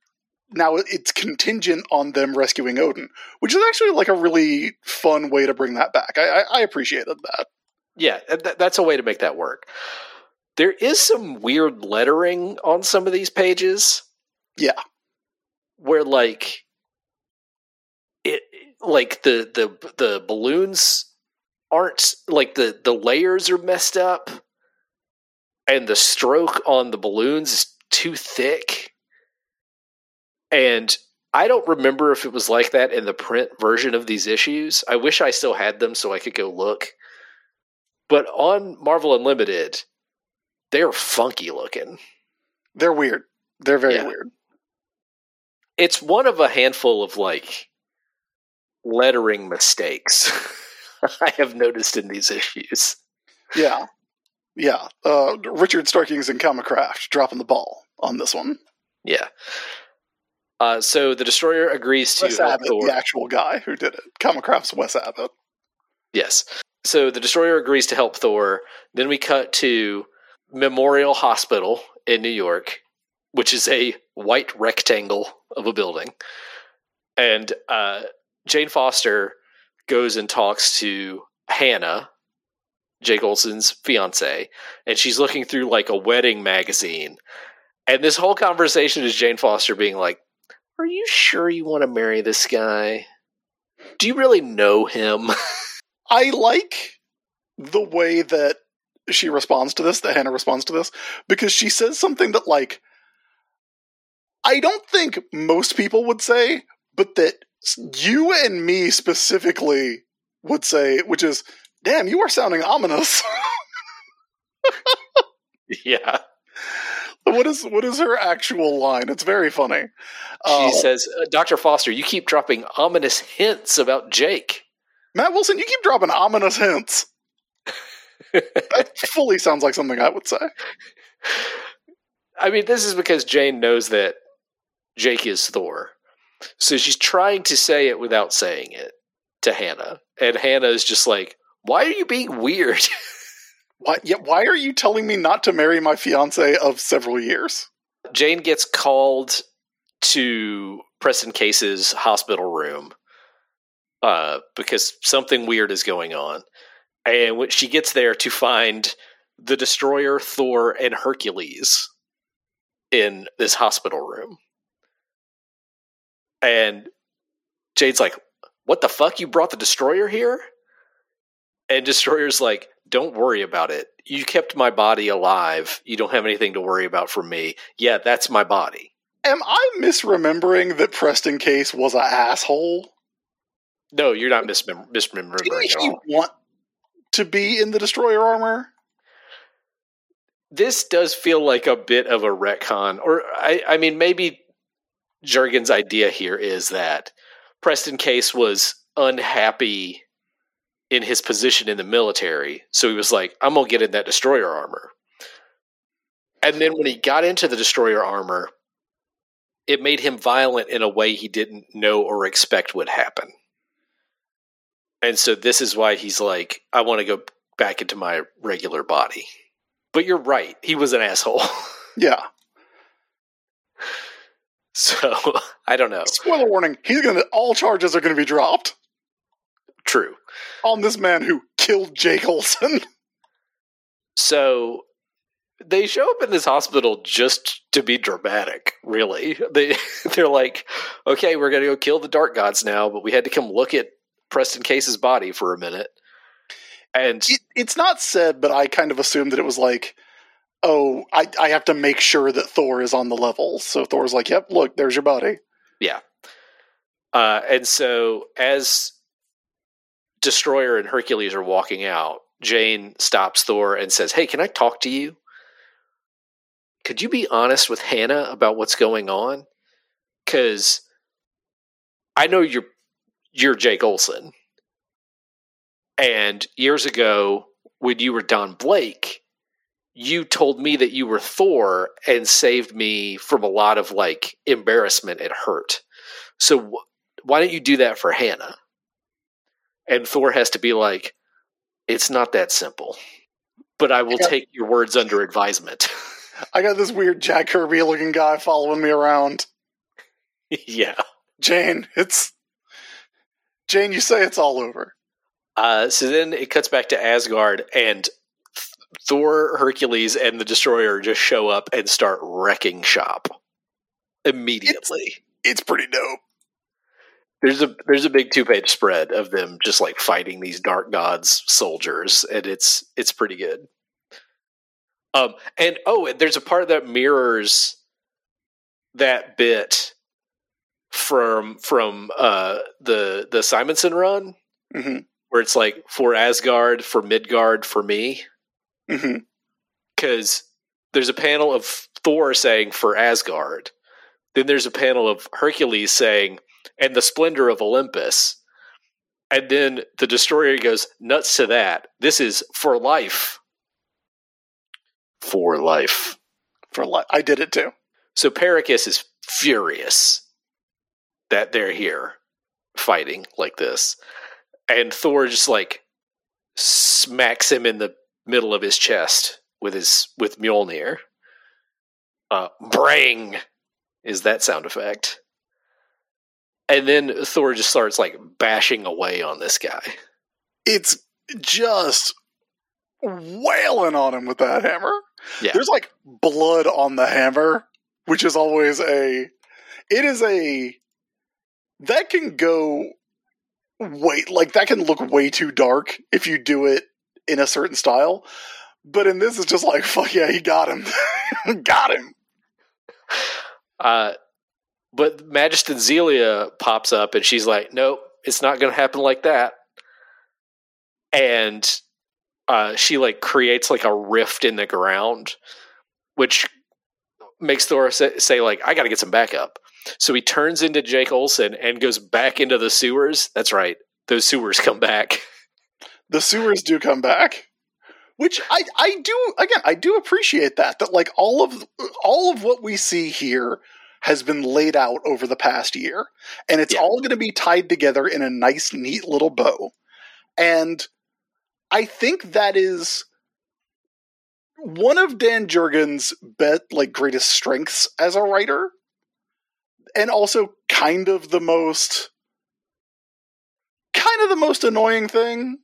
now it's contingent on them rescuing Odin, which is actually like a really fun way to bring that back. I, I, I appreciated that. yeah, th- that's a way to make that work. There is some weird lettering on some of these pages. Yeah. Where like it like the the the balloons aren't like the the layers are messed up and the stroke on the balloons is too thick and i don't remember if it was like that in the print version of these issues i wish i still had them so i could go look but on marvel unlimited they're funky looking They're weird. They're very Yeah. weird. it's one of a handful of like lettering mistakes [LAUGHS] i have noticed in these issues Yeah. Yeah. Uh, Richard Starkings and Comicraft dropping the ball on this one. Yeah. Uh, so the destroyer agrees to Wes help Abbott, Thor. the actual guy who did it. Comicraft's Wes Abbott. Yes. So the destroyer agrees to help Thor. Then we cut to Memorial Hospital in New York, which is a white rectangle of a building. And uh, Jane Foster goes and talks to Hannah, Jake Olson's fiance, and she's looking through like a wedding magazine. And this whole conversation is Jane Foster being like, Are you sure you want to marry this guy? Do you really know him? [LAUGHS] I like the way that she responds to this, that Hannah responds to this, because she says something that, like, I don't think most people would say, but that you and me specifically would say, which is, damn, you are sounding ominous. [LAUGHS] yeah. what is what is her actual line? It's very funny. She Uh, says, "Uh, Dr. Foster, you keep dropping ominous hints about Jake. Matt Wilson, you keep dropping ominous hints. That fully sounds like something I would say. I mean, this is because Jane knows that Jake is Thor. So she's trying to say it without saying it to Hannah. And Hannah is just like, why are you being weird? [LAUGHS] Why, yeah, why are you telling me not to marry my fiance of several years? Jane gets called to Preston Case's hospital room uh, because something weird is going on. And when she gets there to find the Destroyer, Thor, and Hercules in this hospital room. And Jade's like, What the fuck? You brought the Destroyer here? And Destroyer's like, Don't worry about it. You kept my body alive. You don't have anything to worry about from me. Yeah, that's my body. Am I misremembering that Preston Case was an asshole? No, you're not mismem- misremembering Didn't he want to be in the destroyer armor? This does feel like a bit of a retcon, or I, I mean, maybe Jurgen's idea here is that Preston Case was unhappy in his position in the military, so he was like, "I'm gonna get in that destroyer armor." And then when he got into the destroyer armor, it made him violent in a way he didn't know or expect would happen. And so this is why he's like, I want to go back into my regular body. But you're right. He was an asshole. [LAUGHS] Yeah. so [LAUGHS] I don't know. Spoiler warning: He's gonna. All charges are gonna be dropped True. on this man who killed Jake Olson. [LAUGHS] So they show up in this hospital just to be dramatic, really. They they're like, okay, we're gonna go kill the dark gods now, but we had to come look at Preston Case's body for a minute. And it, it's not said, but I kind of assumed that it was like, oh, I, I have to make sure that Thor is on the level. So Thor's like, yep, look, there's your body. Yeah. Uh, and so as Destroyer and Hercules are walking out, Jane stops Thor and says, Hey, can I talk to you? Could you be honest with Hannah about what's going on? Because I know you're you're Jake Olson. And years ago, when you were Don Blake, you told me that you were Thor and saved me from a lot of like embarrassment and hurt. So wh- why don't you do that for Hannah? And Thor has to be like, it's not that simple, but I will Yeah. take your words under advisement. [LAUGHS] I got this weird Jack Kirby looking guy following me around. [LAUGHS] yeah. Jane, it's Jane. You say it's all over. Uh, so then it cuts back to Asgard, and Th- Thor, Hercules, and the Destroyer just show up and start wrecking shop immediately. It's pretty dope. there's a there's a big two page spread of them just like fighting these dark gods soldiers, and it's it's pretty good. Um, and oh, and there's a part that mirrors that bit from from uh the the Simonson run hmm where it's like for Asgard, for Midgard, for me, because there's a panel of Thor saying for Asgard, then there's a panel of Hercules saying and the splendor of Olympus, and then the destroyer goes nuts to that. This is for life, for life. For life. I did it too. So Perrikus is furious that they're here fighting like this. And Thor just like smacks him in the middle of his chest with his with Mjolnir. Uh brang is that sound effect. And then Thor just starts like bashing away on this guy. It's just wailing on him with that hammer. Yeah. There's like blood on the hammer, which is always a. It is a. That can go. Wait, like that can look way too dark if you do it in a certain style. But in this, it's just like, fuck yeah, he got him. [LAUGHS] got him. Uh, but Magiston Zelia pops up and she's like, nope, it's not going to happen like that. And uh, she like creates like a rift in the ground, which makes Thor say like, I got to get some backup. So he turns into Jake Olson and goes back into the sewers. That's right. Those sewers come back. The sewers do come back. Which I, I do again I do appreciate that that like all of all of what we see here has been laid out over the past year and it's Yeah. all going to be tied together in a nice neat little bow and I think that is one of Dan Jurgens' bet like greatest strengths as a writer and also kind of the most kind of the most annoying thing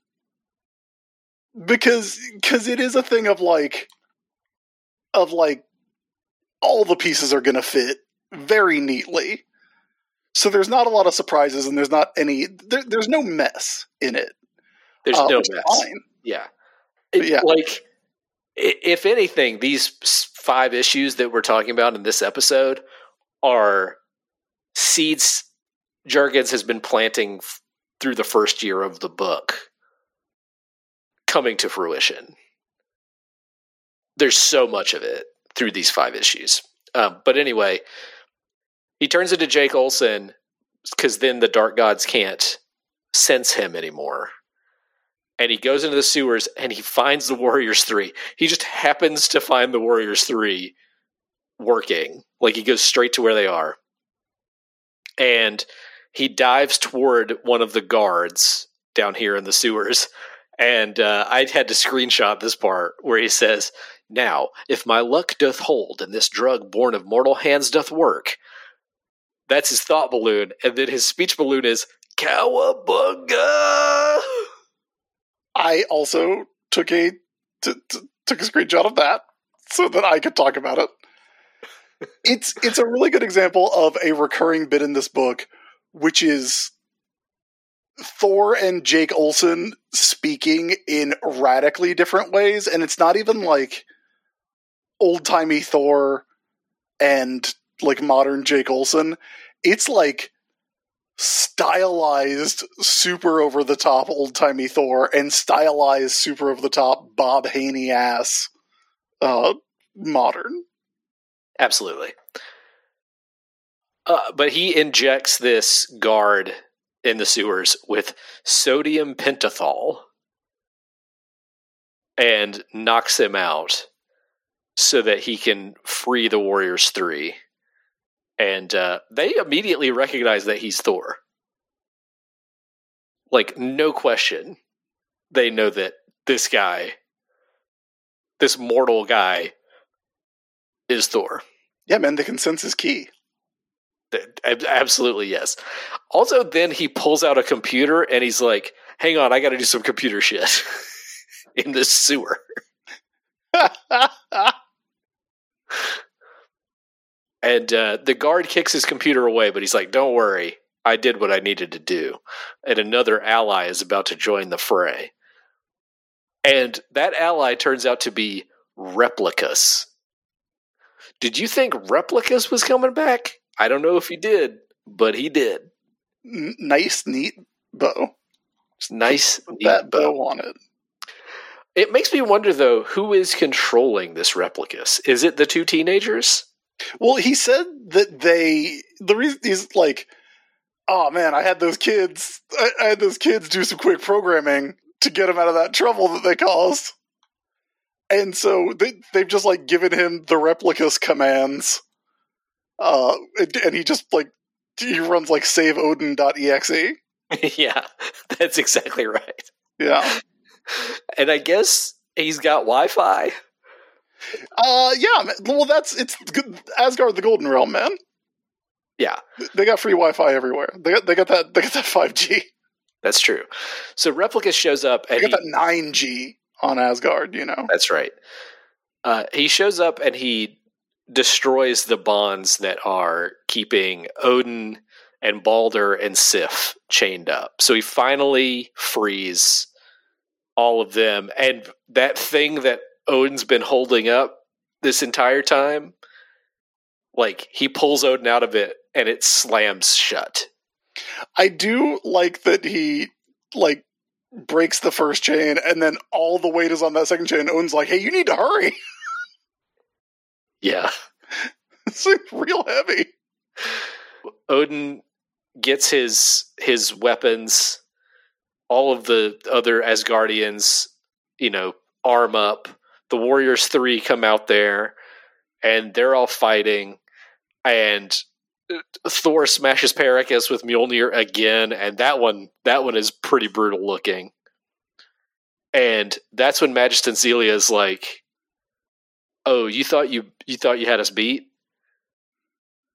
because because it is a thing of like of like all the pieces are going to fit very neatly so there's not a lot of surprises and there's not any there, there's no mess in it There's uh, no mess. Yeah. It- yeah. Like, if anything, these five issues that we're talking about in this episode are seeds Jurgens has been planting f- through the first year of the book coming to fruition. There's so much of it through these five issues. Um, but anyway, he turns into Jake Olson because then the Dark Gods can't sense him anymore and he goes into the sewers and he finds the Warriors 3. He just happens to find the Warriors 3 working. Like he goes straight to where they are. And he dives toward one of the guards down here in the sewers. And uh, I had to screenshot this part where he says, Now, if my luck doth hold and this drug born of mortal hands doth work, that's his thought balloon. And then his speech balloon is, Cowabunga! i also took a t- t- took a screenshot of that so that i could talk about it it's it's a really good example of a recurring bit in this book which is Thor and Jake Olson speaking in radically different ways, and it's not even like old timey Thor and like modern Jake Olson. It's like stylized, super over the top old timey Thor and stylized, super over the top Bob Haney ass uh, modern. Absolutely. Uh, but he injects this guard in the sewers with sodium pentothal and knocks him out so that he can free the Warriors 3. And uh, they immediately recognize that he's Thor. Like, no question. They know that this guy, this mortal guy, is Thor. Yeah, man, the consensus key. Absolutely, yes. Also, then he pulls out a computer and he's like, hang on, I got to do some computer shit [LAUGHS] in this sewer. [LAUGHS] And uh, the guard kicks his computer away, but he's like, don't worry, I did what I needed to do. And another ally is about to join the fray. And that ally turns out to be Replicus. Did you think Replicus was coming back? I don't know if he did, but he did. N- nice, neat bow. It's nice. Put neat that bow. bow on it. It makes me wonder, though, who is controlling this Replicus? Is it the two teenagers? Well, he said that they the reason he's like, oh man, I had those kids, I, I had those kids do some quick programming to get them out of that trouble that they caused, and so they they've just like given him the Replicus commands, uh, and, and he just like he runs like saveodin.exe. [LAUGHS] yeah, that's exactly right. Yeah, And I guess he's got Wi Fi. uh, yeah. Well, that's it's good- Asgard, the Golden Realm, man. Yeah, They got free Wi-Fi everywhere. They got they got that they got that five G. that's true. So Replicus shows up They and got he, that nine G on Asgard. You know, That's right. Uh, he shows up and he destroys the bonds that are keeping Odin and Balder and Sif chained up. So he finally frees all of them. And that thing that Odin's been holding up this entire time, like he pulls Odin out of it and it slams shut. I do like that he like breaks the first chain and then all the weight is on that second chain. Odin's like, "Hey, you need to hurry." [LAUGHS] Yeah. it's like real heavy. Odin gets his his weapons. All of the other Asgardians, you know, arm up. The Warriors Three come out there, and they're all fighting. And Thor smashes Perrikus with Mjolnir again, and that one that one is pretty brutal looking. And that's when Magistan Zelia is like, "Oh, you thought you you thought you had us beat?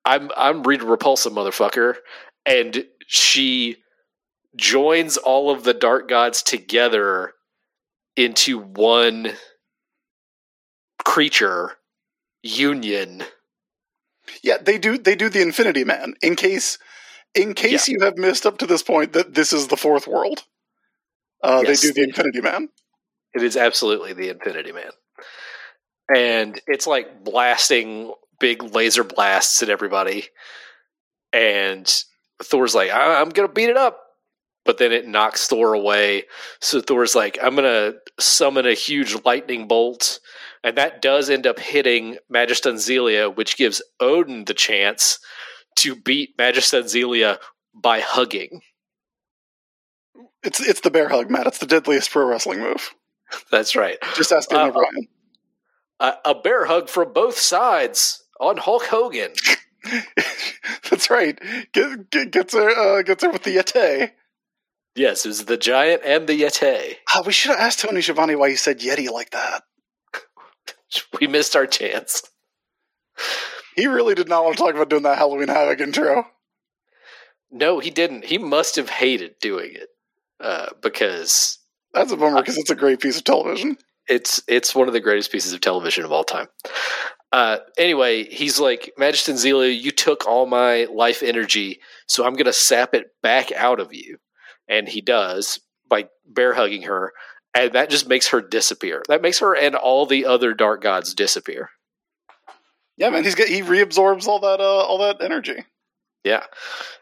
I'm I'm Rita Repulsa, motherfucker." And she joins all of the dark gods together into one creature union. Yeah, they do. They do the Infinity Man in case, in case you have missed up to this point that this is the fourth world. Uh, Yes. They do the Infinity Man. It is absolutely the Infinity Man. And it's like blasting big laser blasts at everybody. And Thor's like, I- I'm going to beat it up. But then it knocks Thor away. So Thor's like, I'm going to summon a huge lightning bolt. And that does end up hitting Magistan Zelia, which gives Odin the chance to beat Magistan Zelia by hugging. It's it's the bear hug, Matt. It's the deadliest pro wrestling move. That's right. Just ask Dan Uh, O'Brien. A, a bear hug from both sides on Hulk Hogan. [LAUGHS] That's right. Get, get, gets her uh, gets her with the Yeti. Yes, it was the giant and the Yeti. Ah, we should have asked Tony Schiavone why he said Yeti like that. [LAUGHS] We missed our chance. He really did not want to talk about doing that Halloween Havoc intro. No, he didn't. He must have hated doing it uh, because That's a bummer because it's a great piece of television. it's it's one of the greatest pieces of television of all time. Uh, anyway, he's like, Magistan Zelia, you took all my life energy, so I'm going to sap it back out of you. And he does by bear hugging her, and that just makes her disappear. That makes her and all the other dark gods disappear. Yeah, man, he's got, he reabsorbs all that uh, all that energy. Yeah.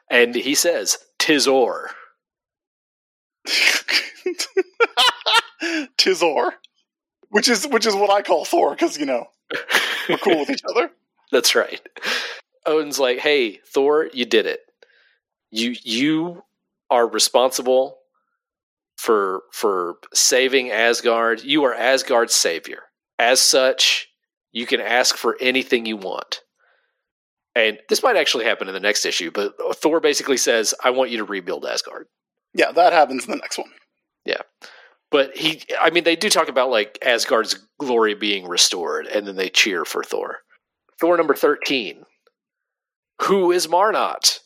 And he says, Tizor. [LAUGHS] Tizor, which is which is what I call Thor because you know we're cool with each other. [LAUGHS] That's right. Odin's like, "Hey, Thor, you did it. You you are responsible for for saving Asgard. You are Asgard's savior. As such, you can ask for anything you want." And this might actually happen in the next issue, but Thor basically says, "I want you to rebuild Asgard." Yeah, that happens in the next one. Yeah. But he, I mean, they do talk about like Asgard's glory being restored, and then they cheer for Thor. Thor number 13, who is Marnot,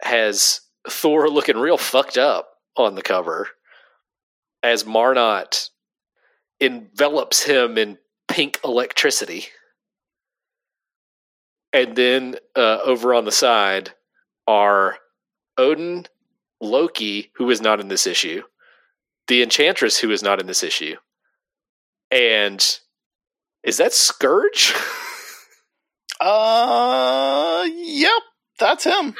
has Thor looking real fucked up on the cover as Marnot envelops him in pink electricity. And then uh, over on the side are Odin, Loki, who is not in this issue, the Enchantress, who is not in this issue, and is that Scourge? [LAUGHS] Uh, yep, that's him.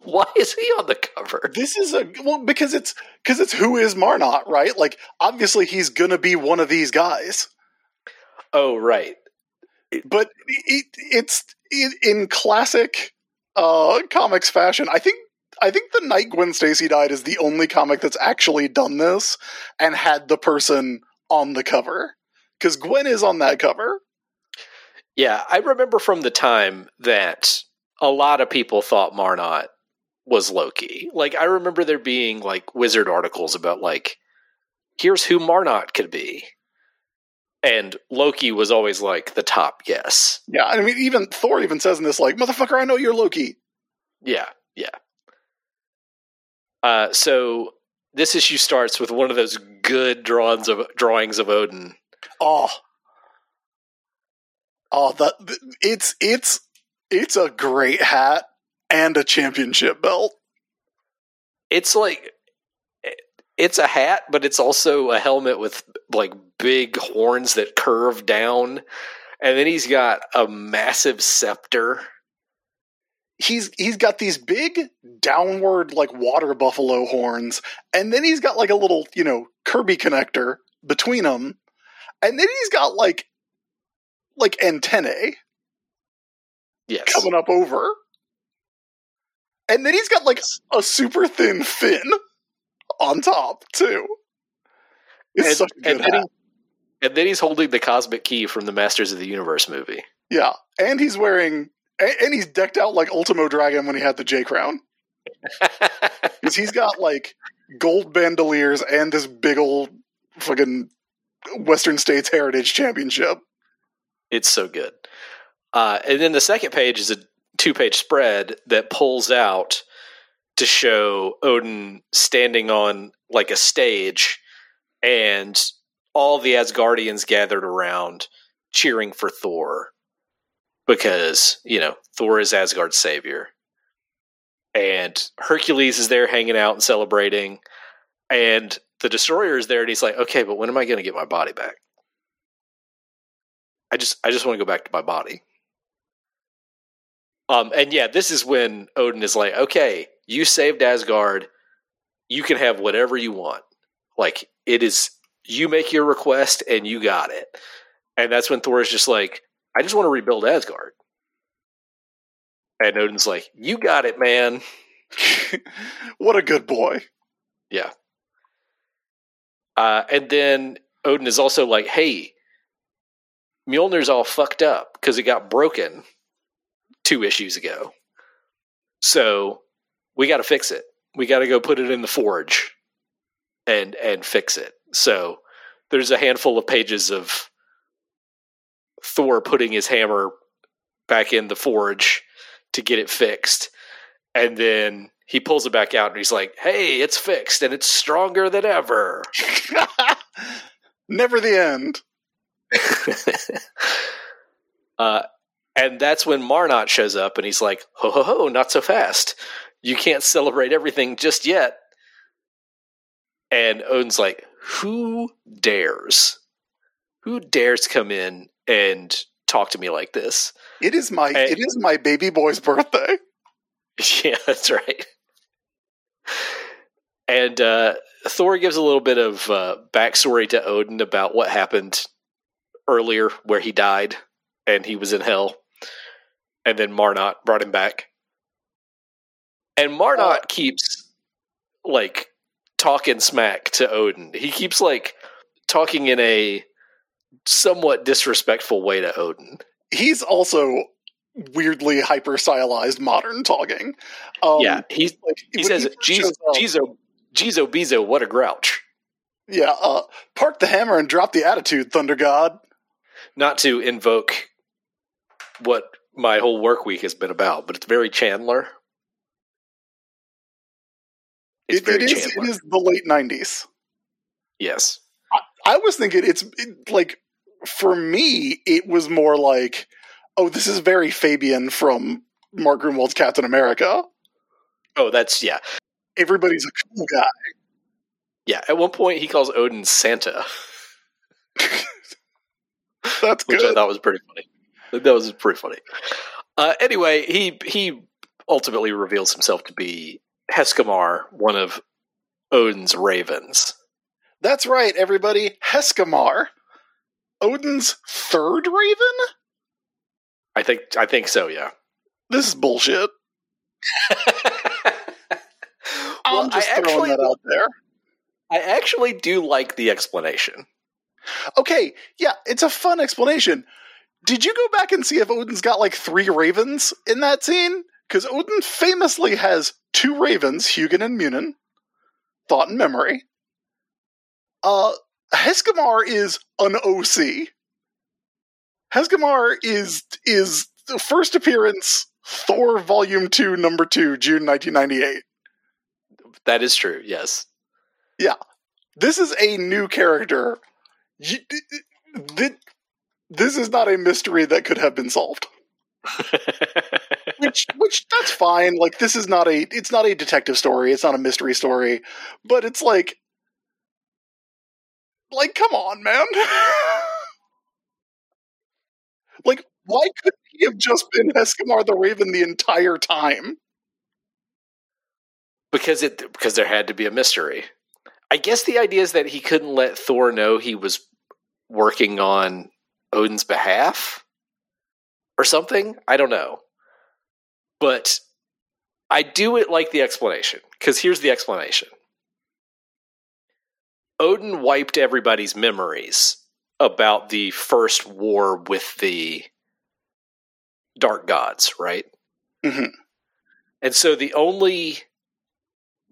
[LAUGHS] Why is he on the cover? This is a well because it's because it's who is Marnot, right? Like obviously he's gonna be one of these guys, Oh, right. but it, it's in, in classic uh comics fashion. I think I think the night Gwen Stacy died is the only comic that's actually done this and had the person on the cover because Gwen is on that cover. Yeah, I remember from the time that a lot of people thought Marnot was Loki. Like, I remember there being like wizard articles about like, here's who Marnot could be. And Loki was always like the top guess. Yeah, I mean even Thor even says in this like motherfucker, I know you're Loki. Yeah, yeah. Uh, so this issue starts with one of those good drawings of drawings of Odin. Oh, oh, that it's it's it's a great hat and a championship belt. It's like it's a hat, but it's also a helmet with like big horns that curve down, and then he's got a massive scepter. He's he's got these big downward like water buffalo horns, and then he's got like a little you know Kirby connector between them, and then he's got like like antennae Yes, coming up over. And then he's got like a super thin fin on top too. It's and, such a good and then hat. he- and then he's holding the cosmic key from the Masters of the Universe movie. Yeah, and he's wearing and, and he's decked out like Ultimo Dragon when he had the J crown. [LAUGHS] Because he's got like gold bandoliers and this big old fucking Western States Heritage Championship. It's so good. Uh, and then the second page is a two page spread that pulls out to show Odin standing on like a stage and all the Asgardians gathered around cheering for Thor because, you know, Thor is Asgard's savior. And Hercules is there hanging out and celebrating. And the destroyer is there and he's like, okay, but when am I going to get my body back? I just I just want to go back to my body. Um, and yeah, this is when Odin is like, okay, you saved Asgard. You can have whatever you want. Like, it is, you make your request and you got it. And that's when Thor is just like, I just want to rebuild Asgard. And Odin's like, you got it, man. [LAUGHS] what a good boy. Yeah. Uh, and then Odin is also like, hey, Mjolnir's all fucked up because it got broken two issues ago. So we got to fix it. We got to go put it in the forge and and fix it. So there's a handful of pages of Thor putting his hammer back in the forge to get it fixed. And then he pulls it back out and he's like, "Hey, it's fixed and it's stronger than ever." [LAUGHS] Never the end. [LAUGHS] uh, and that's when Marnot shows up and he's like, ho ho ho, not so fast. You can't celebrate everything just yet. And Odin's like, who dares? Who dares come in and talk to me like this? It is my Hey. it is my baby boy's birthday. [LAUGHS] yeah, that's right. And uh, Thor gives a little bit of uh, backstory to Odin about what happened earlier, where he died and he was in hell, and then Marnot brought him back. And Marnot keeps like talking smack to Odin. He keeps like talking in a somewhat disrespectful way to Odin. He's also weirdly hyper stylized modern talking. Um, yeah, he's like, he says, first "Jeez, shows up- Jizo, Jizo, Bezo, what a grouch." Yeah, uh, park the hammer and drop the attitude, Thunder God. Not to invoke what my whole work week has been about, but it's very Chandler. It's It, very it is Chandler. it is the late nineties. Yes. I was thinking it's it, like for me, it was more like, oh, this is very Fabian from Mark Gruenwald's Captain America. Oh, that's yeah, Everybody's a cool guy. yeah. At one point, he calls Odin Santa, [LAUGHS] That's which I thought was pretty funny. That was pretty funny. Uh, anyway, he he ultimately reveals himself to be Heskamar, one of Odin's ravens. That's right, everybody. Heskamar, Odin's third raven. I think I think so. Yeah. This is bullshit. [LAUGHS] Well, I'm just I throwing actually, that out there. I actually do like the explanation. Okay, yeah, it's a fun explanation. Did you go back and see if Odin's got like three ravens in that scene? Because Odin famously has two ravens, Hugin and Munin. Thought and memory. Uh, Heskamar is an OC. Heskamar is is the first appearance Thor Volume Two, Number Two, June 1998. That is true. Yes. Yeah, this is a new character. You, th- this is not a mystery that could have been solved. Which, [LAUGHS] which that's fine. Like this is not a, it's not a detective story. It's not a mystery story. But it's like, like, come on, man. [LAUGHS] like, why couldn't he have just been Heskamar the Raven the entire time? because it because there had to be a mystery. I guess the idea is that he couldn't let Thor know he was working on Odin's behalf or something. I don't know. But I do it like the explanation because here's the explanation. Odin wiped everybody's memories about the first war with the dark gods, right? Mhm. And so the only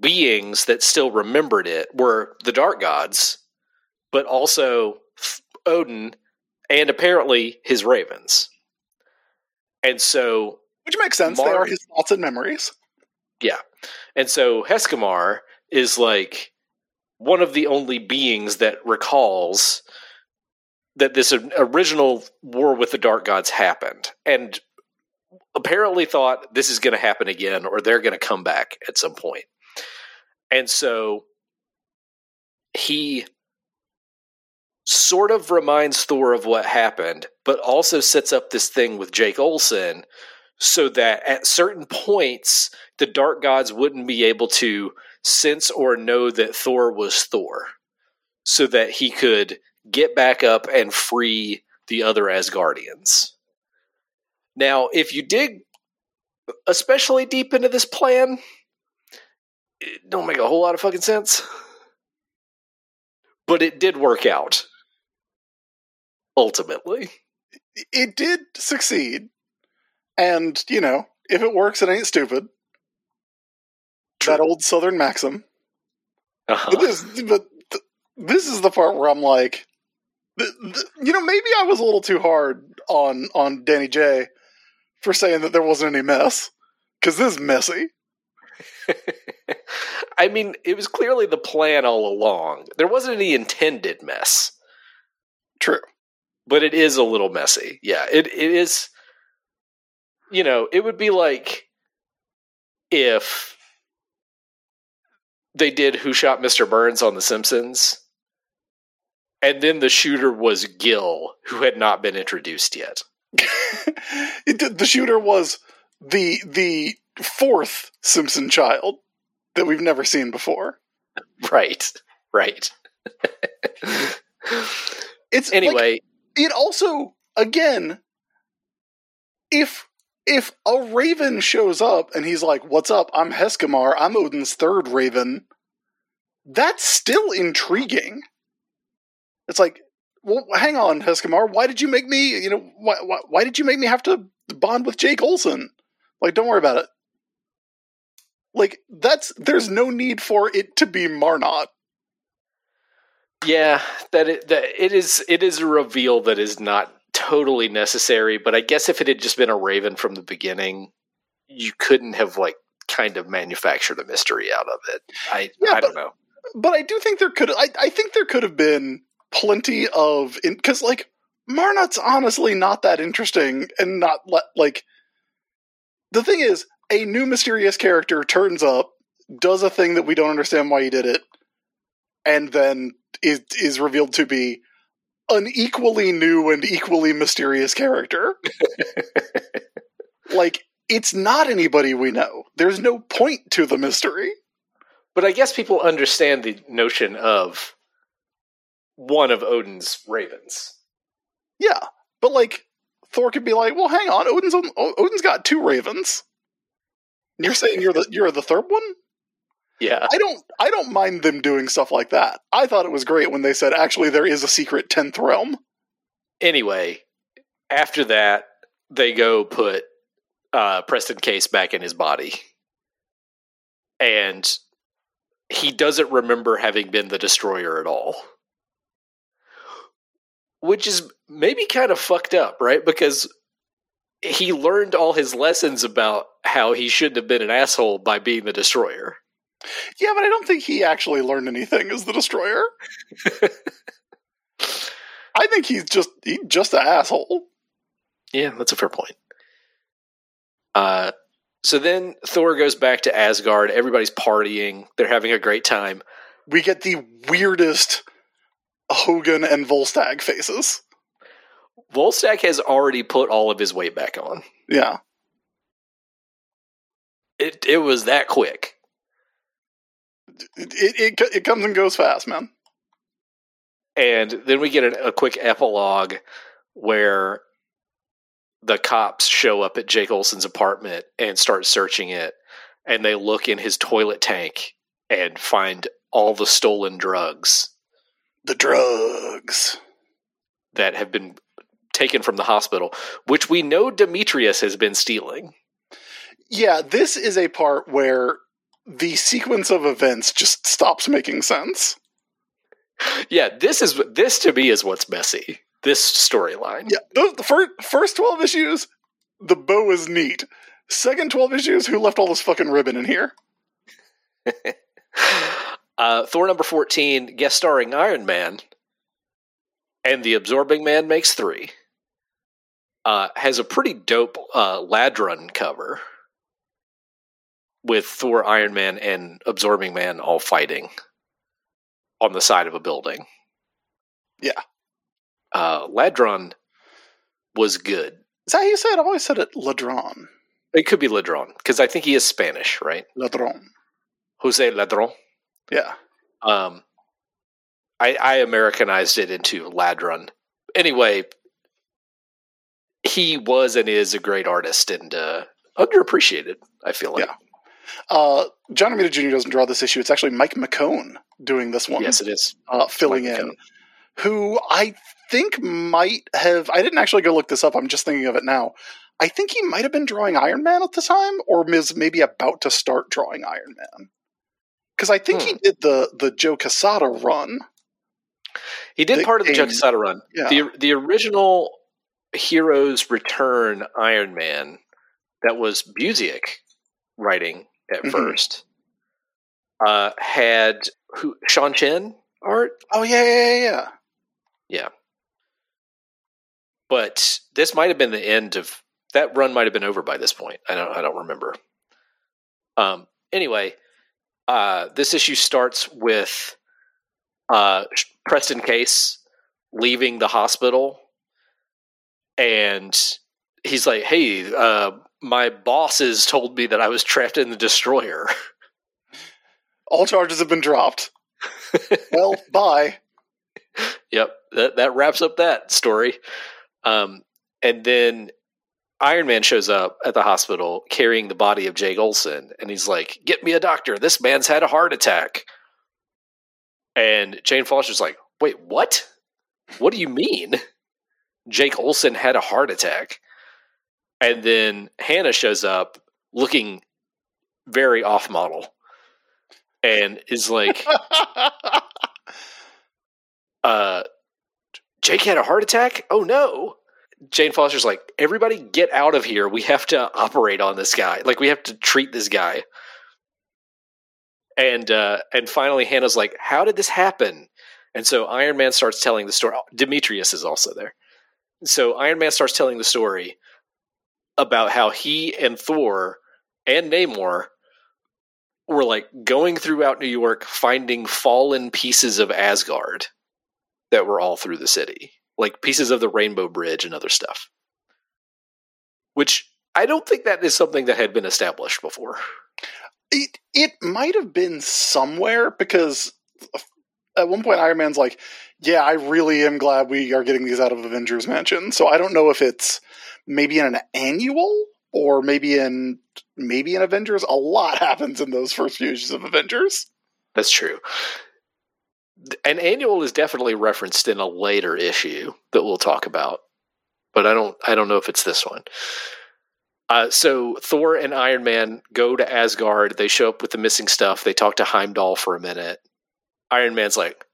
beings that still remembered it were the dark gods, but also Odin and apparently his ravens. And so, Which makes sense. they are his thoughts and memories. yeah. And so Heskamar is like one of the only beings that recalls that this original war with the dark gods happened and apparently thought this is going to happen again or they're going to come back at some point. And so he sort of reminds Thor of what happened, but also sets up this thing with Jake Olson so that at certain points the dark gods wouldn't be able to sense or know that Thor was Thor so that he could get back up and free the other Asgardians. Now, if you dig especially deep into this plan, it don't make a whole lot of fucking sense. But it did work out. Ultimately. It did succeed. And, you know, if it works, it ain't stupid. That old Southern maxim. Uh-huh. But this, but th- this is the part where I'm like, th- th- you know, maybe I was a little too hard on on Danny J for saying that there wasn't any mess because this is messy. [LAUGHS] I mean, it was clearly the plan all along. There wasn't any intended mess, True. But it is a little messy. Yeah, it it is. You know, it would be like if they did Who Shot Mr. Burns on The Simpsons, and then the shooter was Gil, who had not been introduced yet. [LAUGHS] it, the shooter was the the fourth Simpson child that we've never seen before. Right, right. [LAUGHS] It's like, anyway, it also again if if a raven shows up and he's like what's up? I'm heskamar. I'm odin's third raven. That's still intriguing. It's like well hang on heskamar. Why did you make me you know why, why, why did you make me have to bond with jake olson like don't worry about it. Like that's there's no need for it to be marnot Yeah, that it, that it is it is a reveal that is not totally necessary, but I guess if it had just been a Raven from the beginning, you couldn't have like kind of manufactured a mystery out of it. I Yeah, I don't know. but I do think there could. I, I think there could have been plenty of because like Marnot's honestly not that interesting and not le- like the thing is a new mysterious character turns up, does a thing that we don't understand why he did it, and then is is revealed to be an equally new and equally mysterious character. [LAUGHS] like it's not anybody we know. There's no point to the mystery. But I guess people understand the notion of one of Odin's ravens. Yeah, but like Thor could be like, "Well, hang on, Odin's Odin's got two ravens. And You're saying you're the you're the third one? Yeah. I don't I don't mind them doing stuff like that. I thought it was great when they said actually there is a secret tenth realm. Anyway, after that, they go put uh, Preston Case back in his body. And he doesn't remember having been the destroyer at all. Which is maybe kind of fucked up, right? Because he learned all his lessons about how he shouldn't have been an asshole by being the destroyer. Yeah, but I don't think he actually learned anything as the destroyer. [LAUGHS] I think he's just he's just an asshole. Yeah, that's a fair point. Uh, so then Thor goes back to Asgard. Everybody's partying. They're having a great time. We get the weirdest Hogun and Volstagg faces. Volstagg has already put all of his weight back on. Yeah. It it was that quick. It, it, it, comes and goes fast, man. And then we get a, a quick epilogue where the cops show up at Jake Olson's apartment and start searching it. And they look in his toilet tank and find all the stolen drugs The drugs. that have been taken from the hospital, which we know Demetrius has been stealing. Yeah, this is a part where the sequence of events just stops making sense. Yeah, this is this to me is what's messy. This storyline. Yeah, the, the first, first 12 issues, the bow is neat. Second 12 issues, who left all this fucking ribbon in here? [LAUGHS] Uh, Thor number 14, guest starring Iron Man, and the Absorbing Man makes three. Uh, has a pretty dope uh, Ladron cover with Thor, Iron Man, and Absorbing Man all fighting on the side of a building. Yeah. Uh, Ladron was good. Is that how you say it? I always said it Ladron. It could be Ladron because I think he is Spanish, right? Ladron. Jose Ladron. Yeah. Um, I, I Americanized it into Ladron. Anyway, he was and is a great artist and uh, underappreciated. I feel like. Yeah. Uh, John Romita Jr. doesn't draw this issue. It's actually Mike McKone doing this one. Yes, it is. uh, filling Mike in, McKone. who I think might have. I didn't actually go look this up. I'm just thinking of it now. I think he might have been drawing Iron Man at the time, or was maybe about to start drawing Iron Man. Because I think he Hmm. did the the Joe Quesada run. He did the part of the game- Quesada run. Yeah. The the original Heroes Return Iron Man that was Busiek writing at Mhm. first uh, had who Sean Chen art. Oh yeah, yeah, yeah, yeah, yeah. but this might have been the end of that run might have been over by this point i don't i don't remember um anyway uh this issue starts with uh preston case leaving the hospital and he's like hey uh my bosses told me that i was trapped in the destroyer [LAUGHS] All charges have been dropped. [LAUGHS] well, bye. Yep, that that wraps up that story. Um, and then Iron Man shows up at the hospital carrying the body of Jake Olson, and he's like, "Get me a doctor. This man's had a heart attack." And Jane Foster's like, "Wait, what? What do you mean? Jake Olson had a heart attack?" And then Hannah shows up looking very off model, and is like, [LAUGHS] uh, Jake had a heart attack? Oh no. Jane Foster's like, everybody get out of here. We have to operate on this guy. Like we have to treat this guy. And uh and finally Hannah's like, How did this happen? And so Iron Man starts telling the story. Demetrius is also there. So Iron Man starts telling the story about how he and Thor and Namor were like going throughout New York finding fallen pieces of Asgard that were all through the city, like pieces of the Rainbow Bridge and other stuff. Which I don't think that is something that had been established before. It it might have been somewhere because uh, at one point Iron Man's like, "Yeah, I really am glad we are getting these out of Avengers Mansion." So I don't know if it's maybe in an annual or maybe in maybe in Avengers. A lot [LAUGHS] happens in those first few issues of Avengers. That's true. An annual is definitely referenced in a later issue that we'll talk about, but I don't I don't know if it's this one. Uh, so Thor and Iron Man go to Asgard. They show up with the missing stuff. They talk to Heimdall for a minute. Iron Man's like,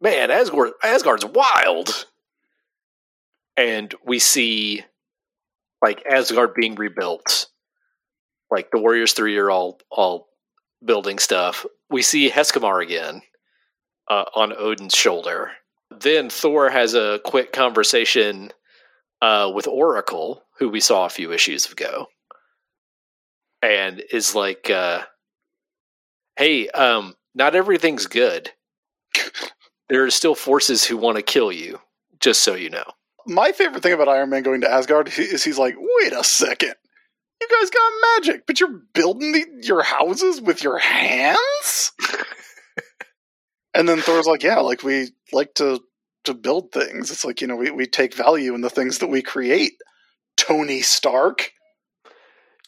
"Man, Asgard Asgard's wild," and we see like Asgard being rebuilt. Like the Warriors Three are all all building stuff, we see Heskamar again uh, on Odin's shoulder. Then Thor has a quick conversation uh, with Oracle, who we saw a few issues ago, and is like, uh, "Hey, um, not everything's good. There are still forces who want to kill you. Just so you know." My favorite thing about Iron Man going to Asgard [LAUGHS] is he's like, wait a second. You guys got magic, but you're building the, your houses with your hands? and then Thor's like, yeah, like we like to to build things. It's like, you know, we, we take value in the things that we create. Tony Stark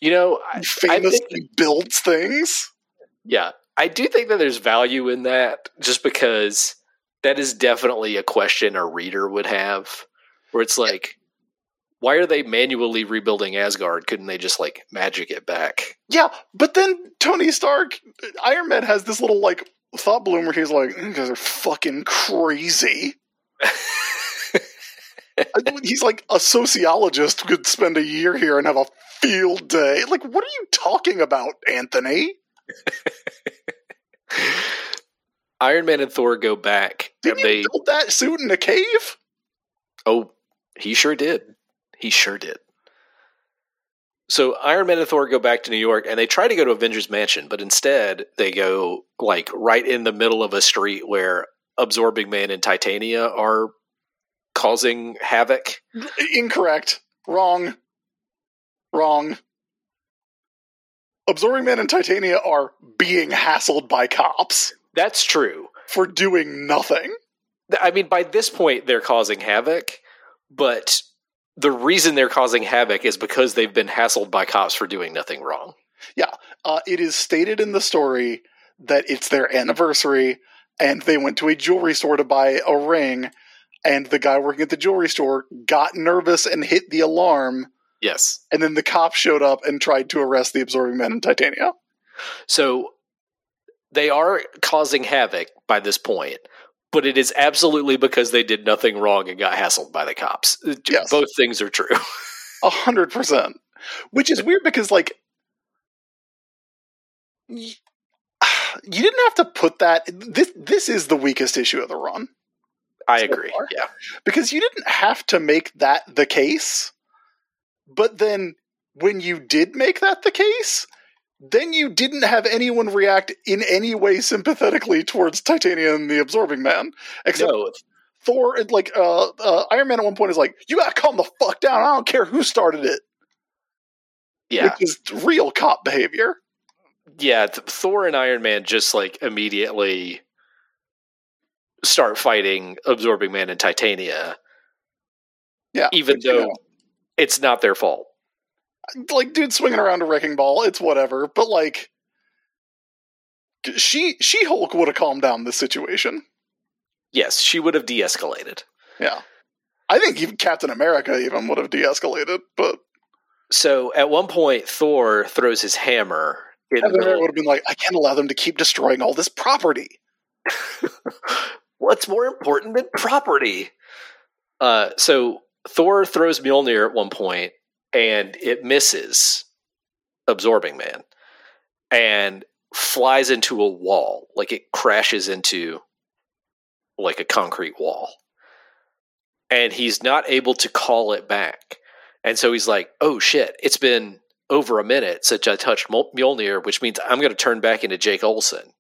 You know, I, I famously think, builds things. yeah, I do think that there's value in that, just because that is definitely a question a reader would have, where it's like, why are they manually rebuilding Asgard? Couldn't they just like magic it back? Yeah, but then Tony Stark, Iron Man has this little like thought balloon where he's like, "You guys are fucking crazy." [LAUGHS] he's like a sociologist could spend a year here and have a field day. Like, what are you talking about, Anthony? Iron Man and Thor go back, they you build that suit in a cave? Oh, he sure did. He sure did. So Iron Man and Thor go back to New York and they try to go to Avengers Mansion, but instead they go like right in the middle of a street where Absorbing Man and Titania are causing havoc. [LAUGHS] Incorrect. Wrong. Wrong. Absorbing Man and Titania are being hassled by cops That's true. for doing nothing. I mean, by this point, they're causing havoc, but the reason they're causing havoc is because they've been hassled by cops for doing nothing wrong. Yeah, uh, it is stated in the story that it's their anniversary and they went to a jewelry store to buy a ring and the guy working at the jewelry store got nervous and hit the alarm Yes. and then the cops showed up and tried to arrest the absorbing man in titania So they are causing havoc by this point, but it is absolutely because they did nothing wrong and got hassled by the cops. Yes. Both things are true. [LAUGHS] A hundred percent. Which is weird because like [SIGHS] you didn't have to put that this this is the weakest issue of the run. I So agree. far. Yeah. because you didn't have to make that the case. But then when you did make that the case, then you didn't have anyone react in any way sympathetically towards Titania and the Absorbing Man, except No, Thor. and, Like uh, uh, Iron Man at one point is like, "You gotta calm the fuck down. I don't care who started it," yeah. which is real cop behavior. Yeah. Thor and Iron Man just like immediately start fighting Absorbing Man and Titania, Yeah, even but, you though know, it's not their fault. Like dude swinging around a wrecking ball, it's whatever. But like, she She Hulk would have calmed down the situation. Yes, she would have de escalated. Yeah. I think even Captain America even would have de-escalated, but So at one point, Thor throws his hammer in the Captain would have been like, I can't allow them to keep destroying all this property. [LAUGHS] What's more important than property? Uh, so Thor throws Mjolnir at one point, and it misses Absorbing Man, and flies into a wall. Like it crashes into like a concrete wall, and he's not able to call it back. And so he's like, "Oh shit! It's been over a minute since I touched Mjol- Mjolnir, which means I'm going to turn back into Jake Olson."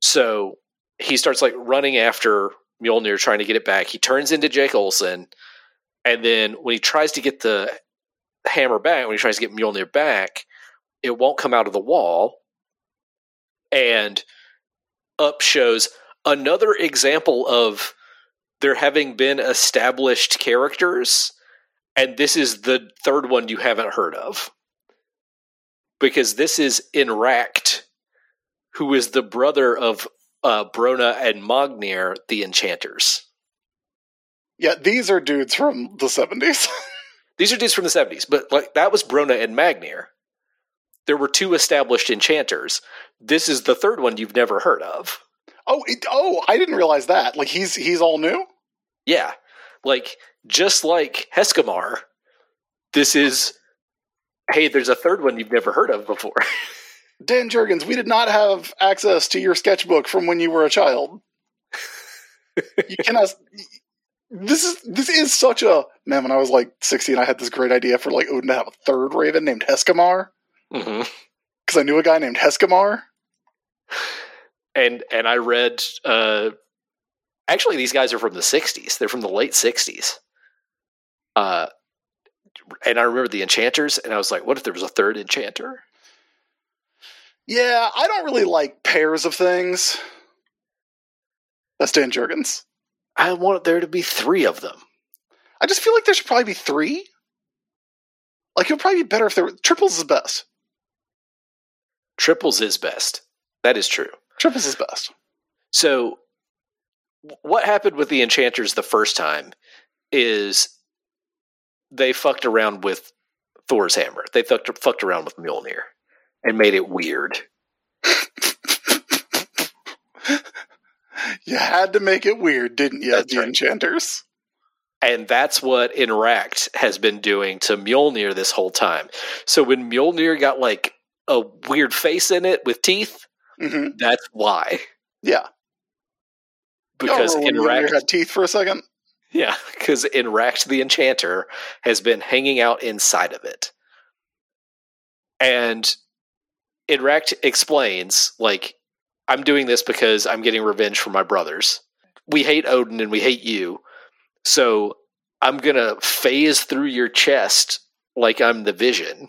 So he starts like running after Mjolnir, trying to get it back. He turns into Jake Olson, and then when he tries to get the hammer back, when he tries to get Mjolnir back, it won't come out of the wall. And up shows another example of there having been established characters, and this is the third one you haven't heard of. Because this is Enrakt, who is the brother of uh, Brona and Magnir, the enchanters. Yeah, these are dudes from the 70s. [LAUGHS] These are dudes from the 70s, but like that was Brona and Magnir. There were two established enchanters. This is the third one you've never heard of. oh, it, oh, I didn't realize that. Like he's he's all new. Yeah. Like just like Heskamar, this is hey, there's a third one you've never heard of before. [LAUGHS] Dan Jurgens, we did not have access to your sketchbook from when you were a child. [LAUGHS] you cannot. This is this is such a man. When I was like sixteen, I had this great idea for like Odin to have a third Raven named Heskamar because I knew a guy named Heskamar. And and I read. Uh, actually, these guys are from the '60s. They're from the late '60s. Uh, and I remember the Enchanters, and I was like, "What if there was a third Enchanter?" Yeah, I don't really like pairs of things. That's Dan Jurgens. I want there to be three of them. I just feel like there should probably be three. Like it would probably be better if there were triples is best. Triples is best. That is true. Triples is best. So, what happened with the Enchanters the first time is they fucked around with Thor's hammer. They fucked, fucked around with Mjolnir and made it weird. [LAUGHS] You had to make it weird, didn't you, That's the right. enchanters? And that's what Enrakt has been doing to Mjolnir this whole time. So when Mjolnir got like a weird face in it with teeth, hmm that's why. Yeah. Because Enrakt had teeth for a second. Yeah, because Enrakt the Enchanter has been hanging out inside of it. And Enrakt explains, like, I'm doing this because I'm getting revenge for my brothers. We hate Odin and we hate you. So I'm going to phase through your chest like I'm the vision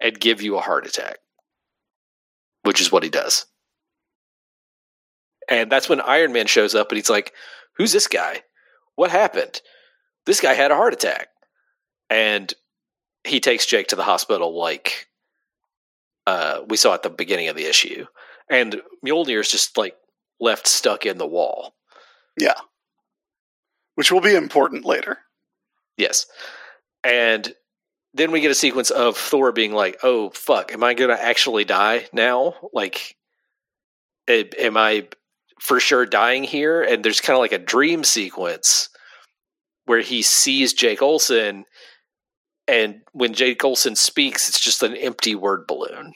and give you a heart attack, which is what he does. And that's when Iron Man shows up and he's like, Who's this guy? What happened? This guy had a heart attack. And he takes Jake to the hospital like uh, we saw at the beginning of the issue. And Mjolnir is just like left stuck in the wall. Yeah. Which will be important later. Yes. And then we get a sequence of Thor being like, "Oh fuck, am I going to actually die now? Like am I for sure dying here?" And there's kind of like a dream sequence where he sees Jake Olson and when Jake Olson speaks, it's just an empty word balloon.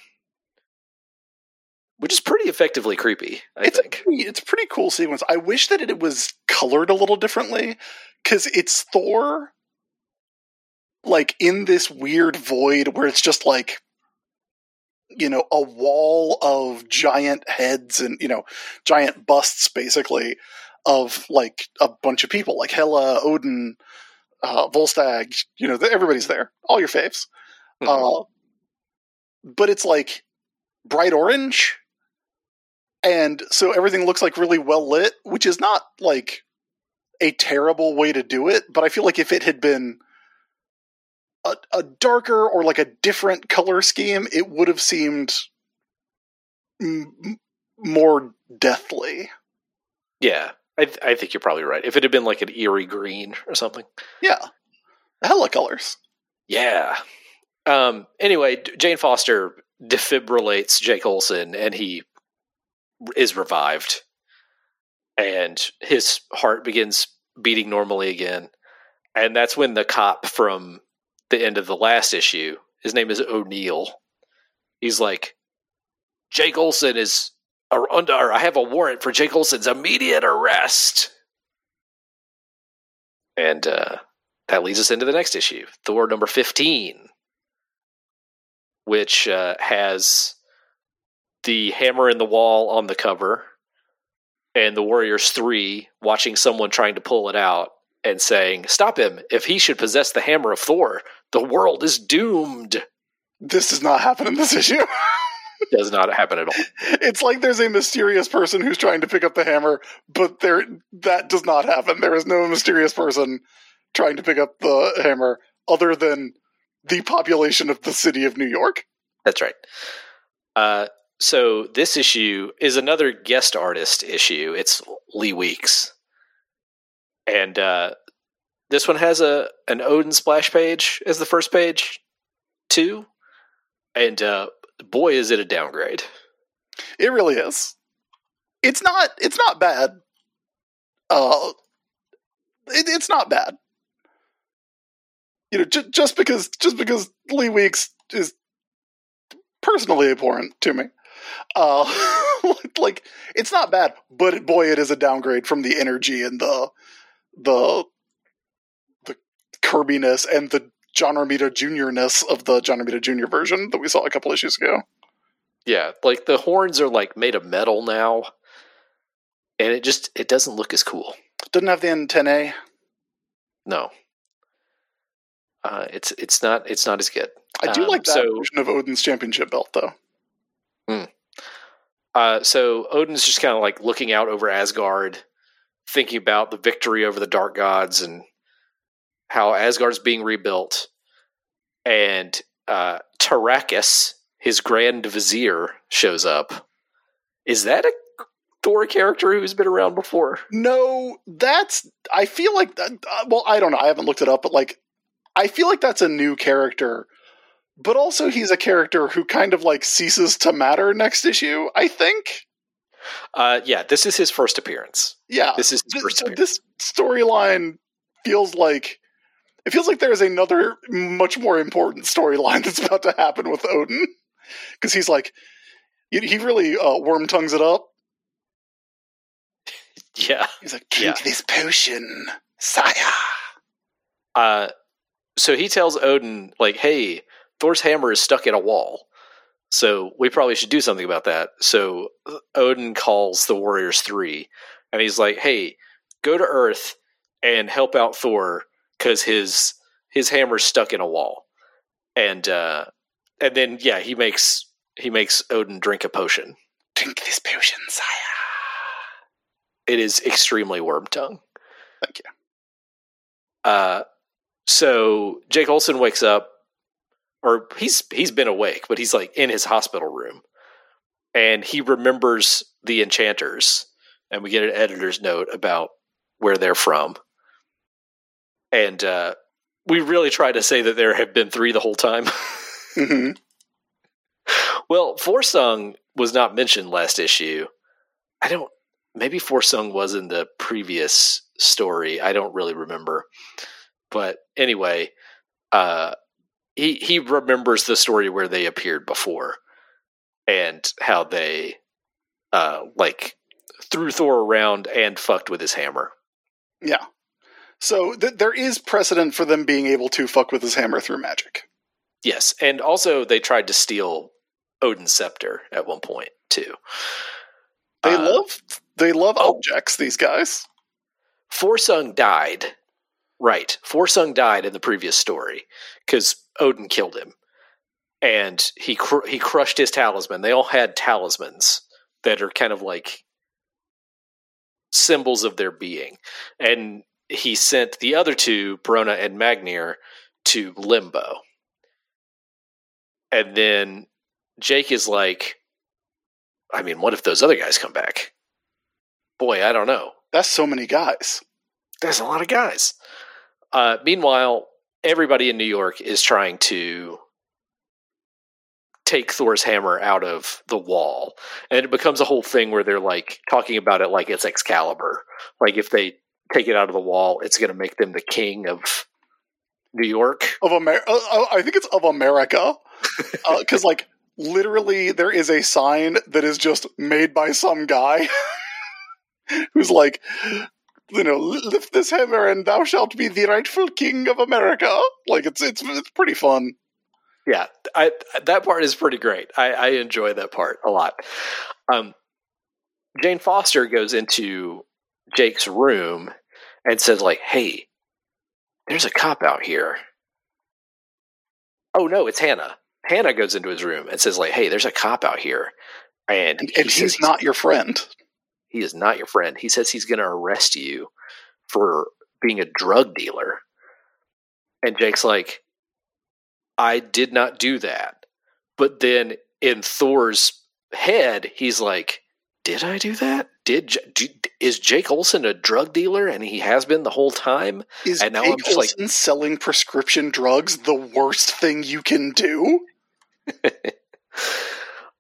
Which is pretty effectively creepy, I it's think. A pretty, it's a pretty cool sequence. I wish that it was colored a little differently because it's Thor, like in this weird void where it's just like, you know, a wall of giant heads and you know, giant busts basically of like a bunch of people, like Hela, Odin, uh, Volstagg. You know, everybody's there, all your faves. Mhm. Uh, but it's like bright orange. And so everything looks like really well lit, which is not like a terrible way to do it. But I feel like if it had been a, a darker or like a different color scheme, it would have seemed m- more deathly. yeah, I, th- I think you're probably right. If it had been like an eerie green or something. Yeah. Hella colors. Yeah. Um, anyway, Jane Foster defibrillates Jake Olson, and he is revived. And his heart begins beating normally again. And that's when the cop from the end of the last issue, his name is O'Neill, he's like, Jake Olson is under, or I have a warrant for Jake Olson's immediate arrest. And uh, that leads us into the next issue, Thor number 15, which uh, has the hammer in the wall on the cover and the Warriors 3 watching someone trying to pull it out and saying, Stop him. If he should possess the hammer of Thor, the world is doomed. This does not happen in this issue. [LAUGHS] Does not happen at all. it's like there's a mysterious person who's trying to pick up the hammer, but there that does not happen. There is no mysterious person trying to pick up the hammer other than the population of the city of New York. That's right. Uh, so this issue is another guest artist issue. It's Lee Weeks, and uh, this one has a an Odin splash page as the first page, too. And uh, boy, is it a downgrade! It really is. It's not. It's not bad. Uh, it, it's not bad. You know, just because just because Lee Weeks is personally abhorrent to me. Uh, [LAUGHS] like it's not bad, but boy, it is a downgrade from the energy and the the the Kirbiness and the John Romita Jr.ness of the John Romita Jr. version that we saw a couple issues ago. Yeah, like the horns are like made of metal now, and it just it doesn't look as cool. Doesn't have the antennae. No, uh, it's it's not it's not as good. I do Um, like that so- version of Odin's championship belt, though. Uh, so Odin's just kind of like looking out over Asgard, thinking about the victory over the dark gods and how Asgard's being rebuilt. And uh, Tarakas, his grand vizier, shows up. Is that a Thor character who's been around before? No, that's. I feel like. That, uh, well, I don't know. I haven't looked it up, but like, I feel like that's a new character. But also, he's a character who kind of like ceases to matter next issue. I think. Uh, yeah, this is his first appearance. Yeah, This is his first so this storyline feels like it feels like there's another much more important storyline [LAUGHS] that's about to happen with Odin because he's like he, really uh, worm tongues it up. [LAUGHS] Yeah. He's like, drink this potion, sire. Uh, so he tells Odin, like, hey, Thor's hammer is stuck in a wall. So we probably should do something about that. So Odin calls the Warriors Three, and he's like, hey, go to Earth and help out Thor because his his hammer's stuck in a wall. And uh, and then yeah, he makes he makes Odin drink a potion. Drink this potion, sire. It is extremely worm tongue. Thank you. Uh, so Jake Olson wakes up, or he's he's been awake, but he's like in his hospital room, and he remembers the enchanters, and we get an editor's note about where they're from, and uh, we really try to say that there have been three the whole time. [LAUGHS] hmm well, Forsung was not mentioned last issue. I don't. Maybe Forsung was in the previous story. I don't really remember. But anyway, uh, he he remembers the story where they appeared before, and how they uh, like threw Thor around and fucked with his hammer. Yeah. So th- there is precedent for them being able to fuck with his hammer through magic. Yes, and also they tried to steal Odin's scepter at one point too. They Uh, love they love oh. objects. These guys. Forsung died. Right. Forsung died in the previous story because Odin killed him. And he cr- he crushed his talisman. They all had talismans that are kind of like symbols of their being. And he sent the other two, Brona and Magnir, to Limbo. And then Jake is like, I mean, what if those other guys come back? Boy, I don't know. That's so many guys. There's a lot of guys. Uh, meanwhile, everybody in New York is trying to take Thor's hammer out of the wall. And it becomes a whole thing where they're like talking about it like it's Excalibur. Like if they take it out of the wall, it's going to make them the king of New York. of America. Uh, uh, I think it's of America, [LAUGHS] uh, because like literally there is a sign that is just made by some guy [LAUGHS] who's like, you know, lift this hammer and thou shalt be the rightful king of America. Like it's it's it's pretty fun. Yeah, I, that part is pretty great. I, I enjoy that part a lot. Um, Jane Foster goes into Jake's room and says, like, "Hey, there's a cop out here." Oh no, it's Hannah. Hannah goes into his room and says, like, "Hey, there's a cop out here," and, And, he and he's not your friend. He is not your friend. He says he's going to arrest you for being a drug dealer. And Jake's like, I did not do that. But then in Thor's head, he's like, Did I do that? Did do, is Jake Olson a drug dealer and he has been the whole time? Is And now I'm Jake just like- selling prescription drugs the worst thing you can do? [LAUGHS]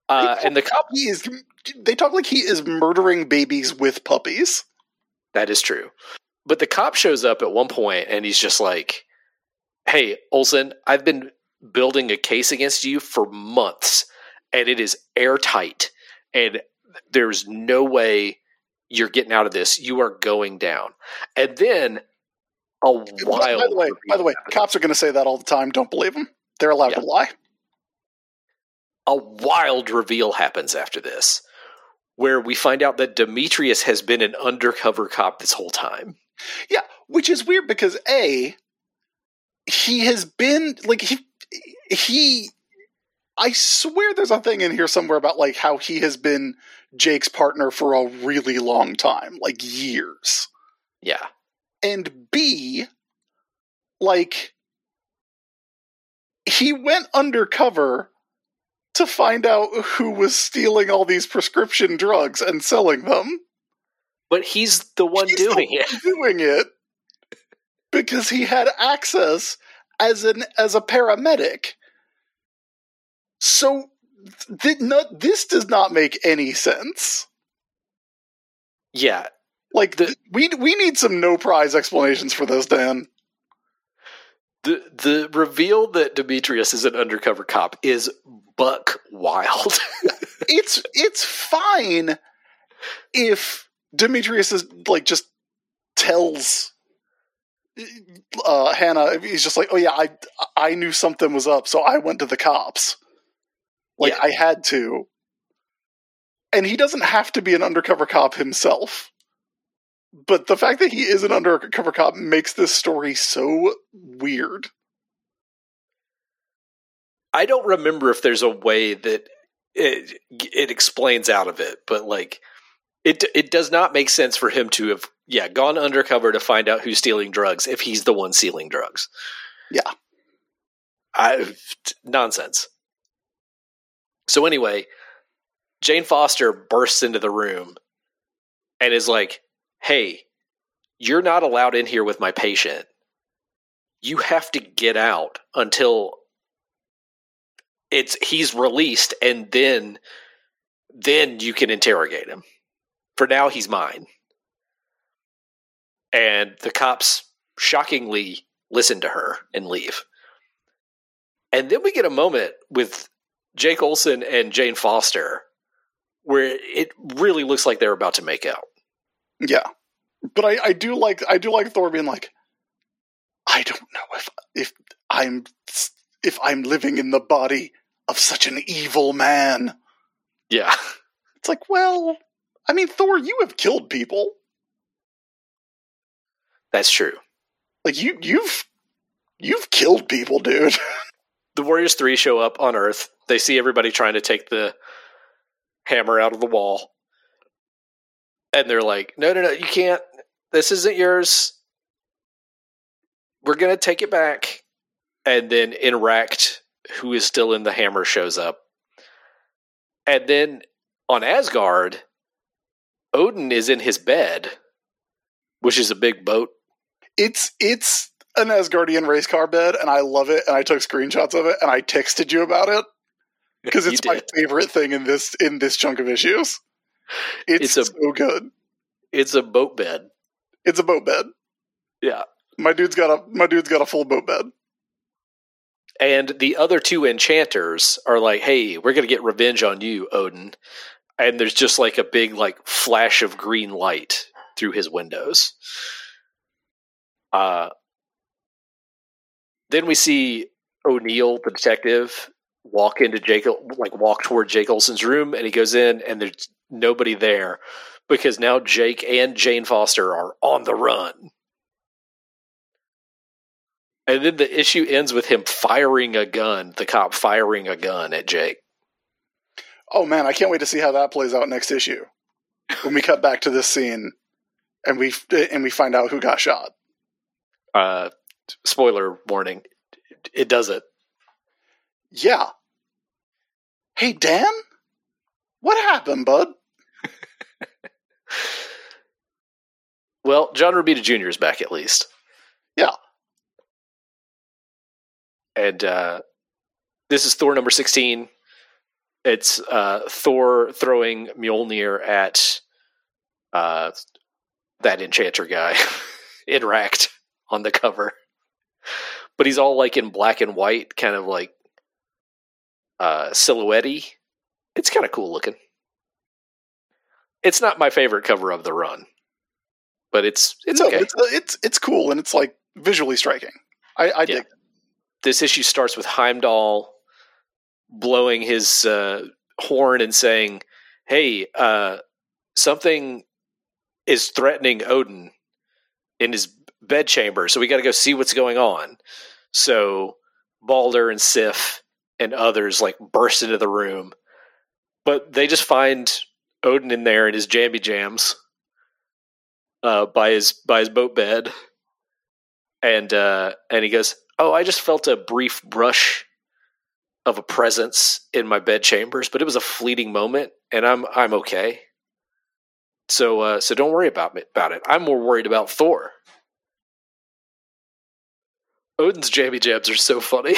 Uh, and the cop He is. They talk like he is murdering babies with puppies. That is true. But the cop shows up at one point and he's just like, Hey, Olson, I've been building a case against you for months. and it is airtight, and there's no way you're getting out of this. You are going down, and then a wild. by the way, by the way, cops are going to say that all the time. Don't believe them. They're allowed Yeah. to lie. a wild reveal happens after this, where we find out that Demetrius has been an undercover cop this whole time. Yeah, which is weird because a he has been like he he I swear there's a thing in here somewhere about like how he has been Jake's partner for a really long time, like years. Yeah. And B like he went undercover to find out who was stealing all these prescription drugs and selling them. But he's the one He's doing the it. doing it because he had access as an as a paramedic. So th- no, this does not make any sense. Yeah. Like The- th- we we need some no prize explanations for this, Dan. The the reveal that Demetrius is an undercover cop is buck wild. [LAUGHS] It's it's fine if Demetrius is like just tells uh, Hannah he's just like, oh yeah, I I knew something was up, so I went to the cops. Like Yeah. I had to, and he doesn't have to be an undercover cop himself. But the fact that he is an undercover cop makes this story so weird. I don't remember if there's a way that it it explains out of it, but like it it does not make sense for him to have yeah gone undercover to find out who's stealing drugs if he's the one stealing drugs. Yeah. I nonsense. So anyway, Jane Foster bursts into the room and is like, "Hey, you're not allowed in here with my patient. You have to get out until it's he's released and then then you can interrogate him. For now he's mine." And the cops shockingly listen to her and leave. And then we get a moment with Jake Olson and Jane Foster where it really looks like they're about to make out. Yeah, but I, I do like I do like Thor being like, I don't know if if I'm if I'm living in the body of such an evil man. Yeah. It's like, well, I mean, Thor, you have killed people. That's true. Like you you've you've killed people, dude. [LAUGHS] The Warriors 3 show up on Earth. They see everybody trying to take the hammer out of the wall. And they're like, no, no, no, you can't. This isn't yours. We're going to take it back. And then Enrakt, who is still in the hammer, shows up. And then on Asgard, Odin is in his bed, which is a big boat. It's it's an Asgardian race car bed, and I love it. And I took screenshots of it, and I texted you about it [LAUGHS] because it's my favorite thing in this in this chunk of issues. It's, It's a- so good. It's a boat bed. It's a boat bed. Yeah. My dude's got a my dude's got a full boat bed. And the other two enchanters are like, "Hey, we're going to get revenge on you, Odin." And there's just like a big like flash of green light through his windows. Uh then we see O'Neill, the detective, walk into Jake like walk toward Jake Olson's room and he goes in and there's nobody there because now Jake and Jane Foster are on the run. And then the issue ends with him firing a gun, the cop firing a gun at Jake. Oh man, I can't wait to see how that plays out next issue. When we cut back to this scene, and we and we find out who got shot. Uh, spoiler warning: it does it. Yeah. Hey Dan, what happened, bud? [LAUGHS] Well, John Romita Jr. is back at least. Yeah. And uh, this is Thor number 16. It's uh, Thor throwing Mjolnir at uh, that enchanter guy, [LAUGHS] Enrakt, on the cover. But he's all like in black and white, kind of like uh, silhouette it's kind of cool looking. It's not my favorite cover of the run, but it's it's no, okay. it's, uh, it's it's cool and it's like visually striking. I, I Yeah. dig. it. This issue starts with Heimdall blowing his uh, horn and saying, "Hey, uh, something is threatening Odin in his bedchamber, so we got to go see what's going on." So Balder and Sif and others like burst into the room, but they just find Odin in there in his jammy jams uh, by his by his boat bed, and uh, and he goes, "Oh, I just felt a brief brush of a presence in my bed chambers, but it was a fleeting moment, and I'm I'm okay. So uh, so don't worry about me about it. I'm more worried about Thor." Odin's jammy jabs are so funny.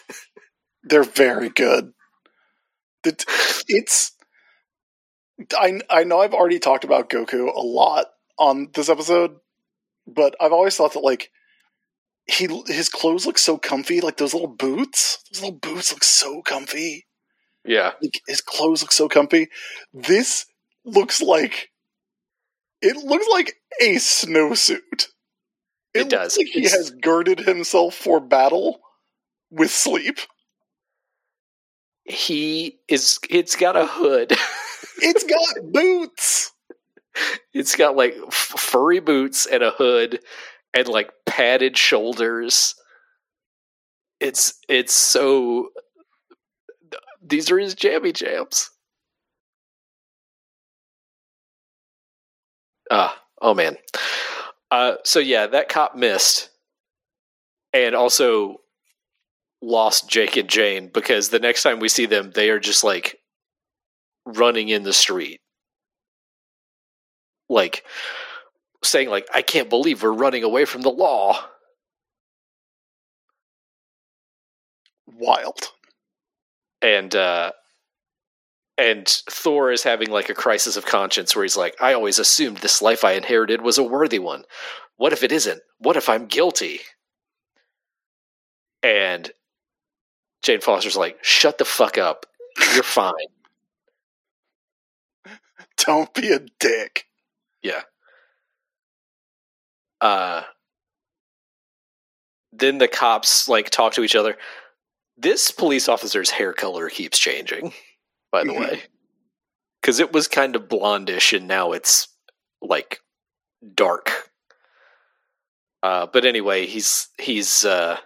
[LAUGHS] They're very good. It's. I I know I've already talked about Goku a lot on this episode, but I've always thought that like he his clothes look so comfy, like those little boots. Those little boots look so comfy. yeah, Like his clothes look so comfy. This looks like it looks like a snowsuit. It looks does. Like he has girded himself for battle with sleep. he is. It's got a hood. [LAUGHS] It's got boots. it's got like f- furry boots and a hood and like padded shoulders. It's it's so. These are his jammy jams. Ah, oh man. Uh, so yeah, that cop missed, and also lost Jake and Jane because the next time we see them, they are just like running in the street, like saying like, "I can't believe we're running away from the law." Wild. and uh and Thor is having like a crisis of conscience where he's like, I always assumed this life I inherited was a worthy one. What if it isn't? What if I'm guilty? And Jane Foster's like, shut the fuck up. You're fine. [LAUGHS] Don't be a dick. Yeah. Uh then the cops like talk to each other. This police officer's hair color keeps changing, by the way. [LAUGHS] Cuz it was kind of blondish and now it's like dark. Uh but anyway, he's he's uh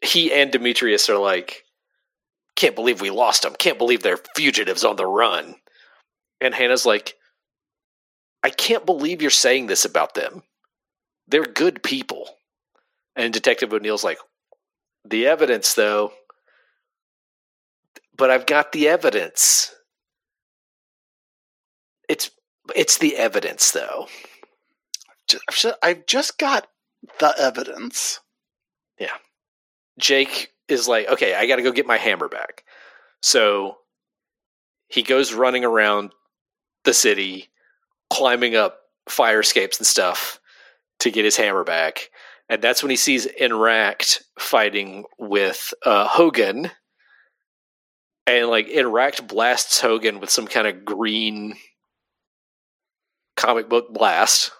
he and Demetrius are like can't believe we lost them. Can't believe they're fugitives on the run. And Hannah's like, I can't believe you're saying this about them. They're good people. And Detective O'Neill's like, the evidence, though. But I've got the evidence. It's it's the evidence, though. Ju- I've ju- I've just got the evidence. Yeah. Jake is like, okay, I got to go get my hammer back. So he goes running around the city, climbing up fire escapes and stuff to get his hammer back. And that's when he sees Enrakt fighting with uh, Hogun. And like Enrakt blasts Hogun with some kind of green comic book blast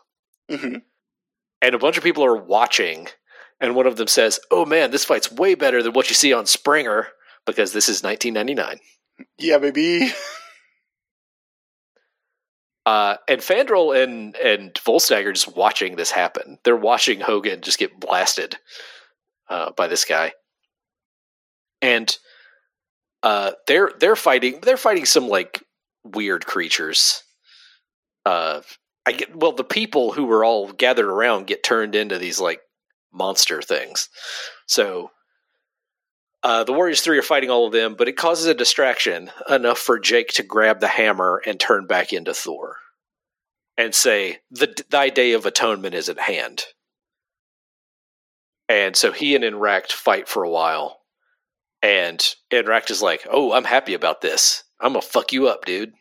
hmm and a bunch of people are watching and one of them says oh man this fight's way better than what you see on springer because this is 1999 Yeah, baby. [LAUGHS] uh, and Fandral and and Volstagg are just watching this happen. They're watching Hogun just get blasted uh, by this guy. And uh, they're they're fighting they're fighting some like weird creatures. Uh, I get well the people who were all gathered around get turned into these like monster things. So uh, the Warriors three are fighting all of them, but it causes a distraction enough for Jake to grab the hammer and turn back into Thor and say, "The thy day of atonement is at hand." And so he and Enrakt fight for a while, and Enrakt is like, "Oh, I'm happy about this. I'm gonna fuck you up, dude."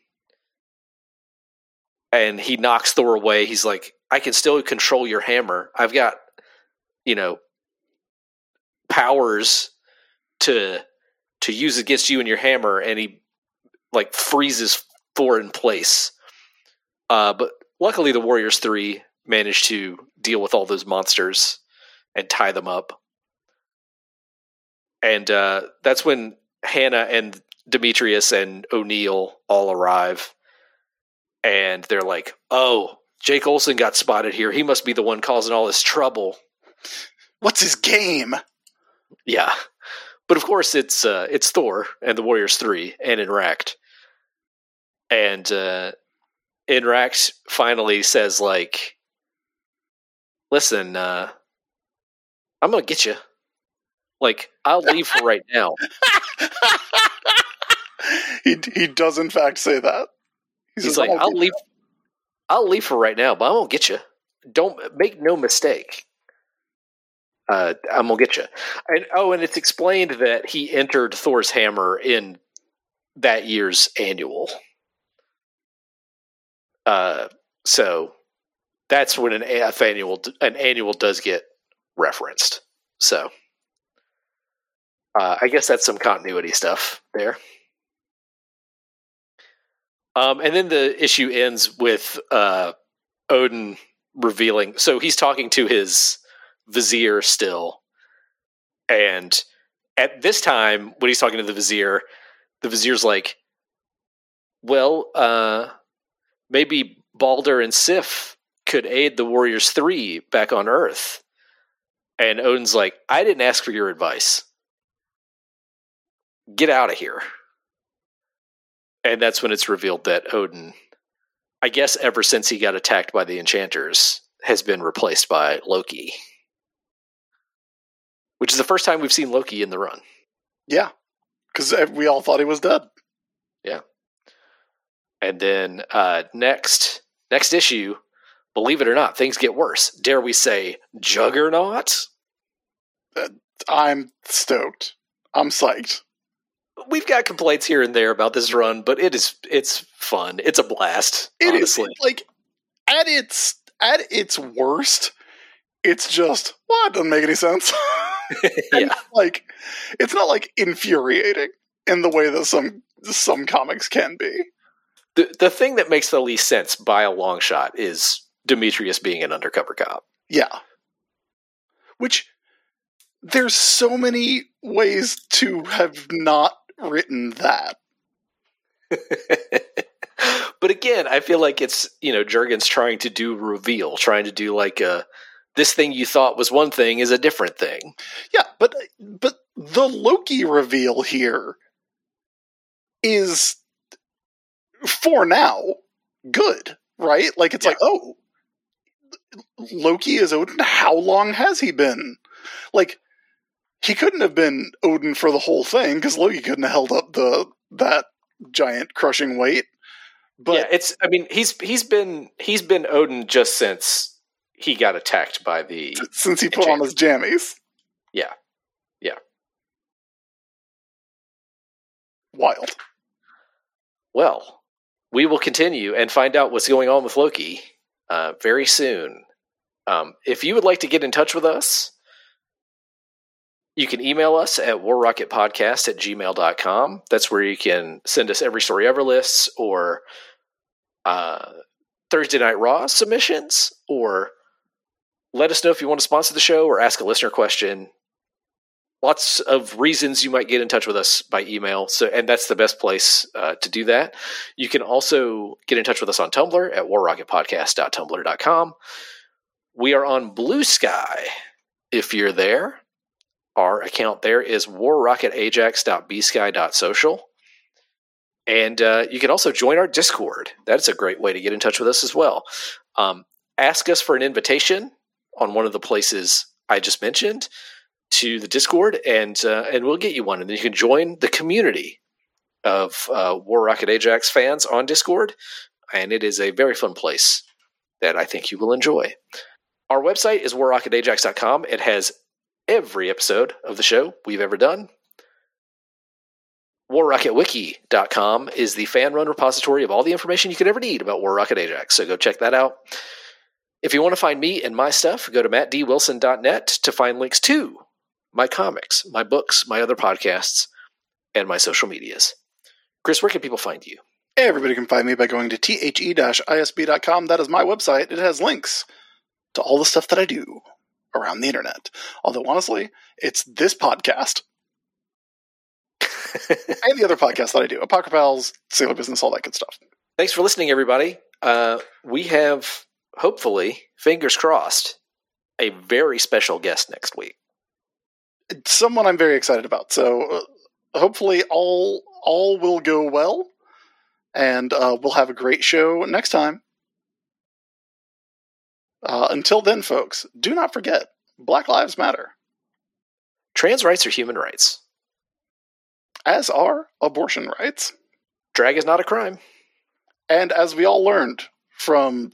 and he knocks Thor away. He's like, I can still control your hammer. I've got, you know, powers to to use against you and your hammer, and he like freezes Thor in place. Uh, but luckily, the Warriors Three managed to deal with all those monsters and tie them up. And uh, that's when Hannah and Demetrius and O'Neill all arrive. And they're like, oh, Jake Olson got spotted here. He must be the one causing all this trouble. What's his game? Yeah. But of course it's uh, it's Thor and the Warriors 3 and Enrakt. And uh Enrakt finally says like listen, uh I'm going to get you. Like I'll leave for right now. [LAUGHS] he he does in fact say that. He He's says, like, "I'll leave. I'll leave for right now, but I'm gonna get you. Don't make no mistake. Uh, I'm gonna get you. And oh, and it's explained that he entered Thor's hammer in that year's annual. Uh, so that's when an AF annual an annual does get referenced. So, uh, I guess that's some continuity stuff there. Um, and then the issue ends with uh, Odin revealing. So he's talking to his vizier still, and at this time, when he's talking to the vizier, the vizier's like, "Well, uh, maybe Balder and Sif could aid the Warriors Three back on Earth." And Odin's like, "I didn't ask for your advice. Get out of here." And that's when it's revealed that Odin, I guess ever since he got attacked by the enchanters, has been replaced by Loki. Which is the first time we've seen Loki in the run. Yeah, because we all thought he was dead. Yeah. And then uh, next next issue, believe it or not, things get worse. Dare we say Juggernaut? I'm stoked. I'm psyched. We've got complaints here and there about this run, but it is it's fun. It's a blast. It is honestly. like at its at its worst, it's just what doesn't make any sense. [LAUGHS] [LAUGHS] Yeah. like it's not like infuriating in the way that some some comics can be. The the thing that makes the least sense by a long shot is Demetrius being an undercover cop. Yeah. Which there's so many ways to have not written that. [LAUGHS] but again, I feel like it's you know Jurgens trying to do reveal, trying to do like a this thing you thought was one thing is a different thing. Yeah, but but the Loki reveal here is for now good, right? Like it's Yeah. like, oh, Loki is Odin. How long has he been? Like he couldn't have been Odin for the whole thing because Loki couldn't have held up the that giant crushing weight. But yeah, it's I mean he's he's been he's been Odin just since he got attacked by the since he put on his jammies, yeah yeah. wild. Well, we will continue and find out what's going on with Loki uh, very soon. Um, if you would like to get in touch with us, you can email us at warrocketpodcast at gmail.com. That's where you can send us every story ever lists or uh, Thursday Night Raw submissions or let us know if you want to sponsor the show or ask a listener question. Lots of reasons you might get in touch with us by email. So, and that's the best place uh, to do that. You can also get in touch with us on Tumblr at warrocketpodcast.tumblr.com. We are on Blue Sky. If you're there, our account there is warrocketajax.bsky.social. And uh, you can also join our Discord. That's a great way to get in touch with us as well. Um, ask us for an invitation on one of the places I just mentioned to the Discord, and uh, and we'll get you one. And then you can join the community of uh, War Rocket Ajax fans on Discord, and it is a very fun place that I think you will enjoy. Our website is warrocketajax.com. It has every episode of the show we've ever done. WarRocketWiki.com is the fan run repository of all the information you could ever need about War Rocket Ajax, so go check that out. If you want to find me and my stuff, go to mattdwilson.net to find links to my comics, my books, my other podcasts, and my social medias. Chris, where can people find you? Everybody can find me by going to the-isb.com. That is my website. It has links to all the stuff that I do around the internet. Although honestly, it's this podcast [LAUGHS] and the other podcast that I do, Apocryphals, Sailor Business, all that good stuff. Thanks for listening, everybody. Uh, we have, hopefully, fingers crossed, a very special guest next week. It's someone I'm very excited about. So uh, hopefully all all will go well, and uh, we'll have a great show next time. Uh, until then, folks, do not forget Black Lives Matter, Trans rights are human rights. as are abortion rights. Drag is not a crime. And as we all learned from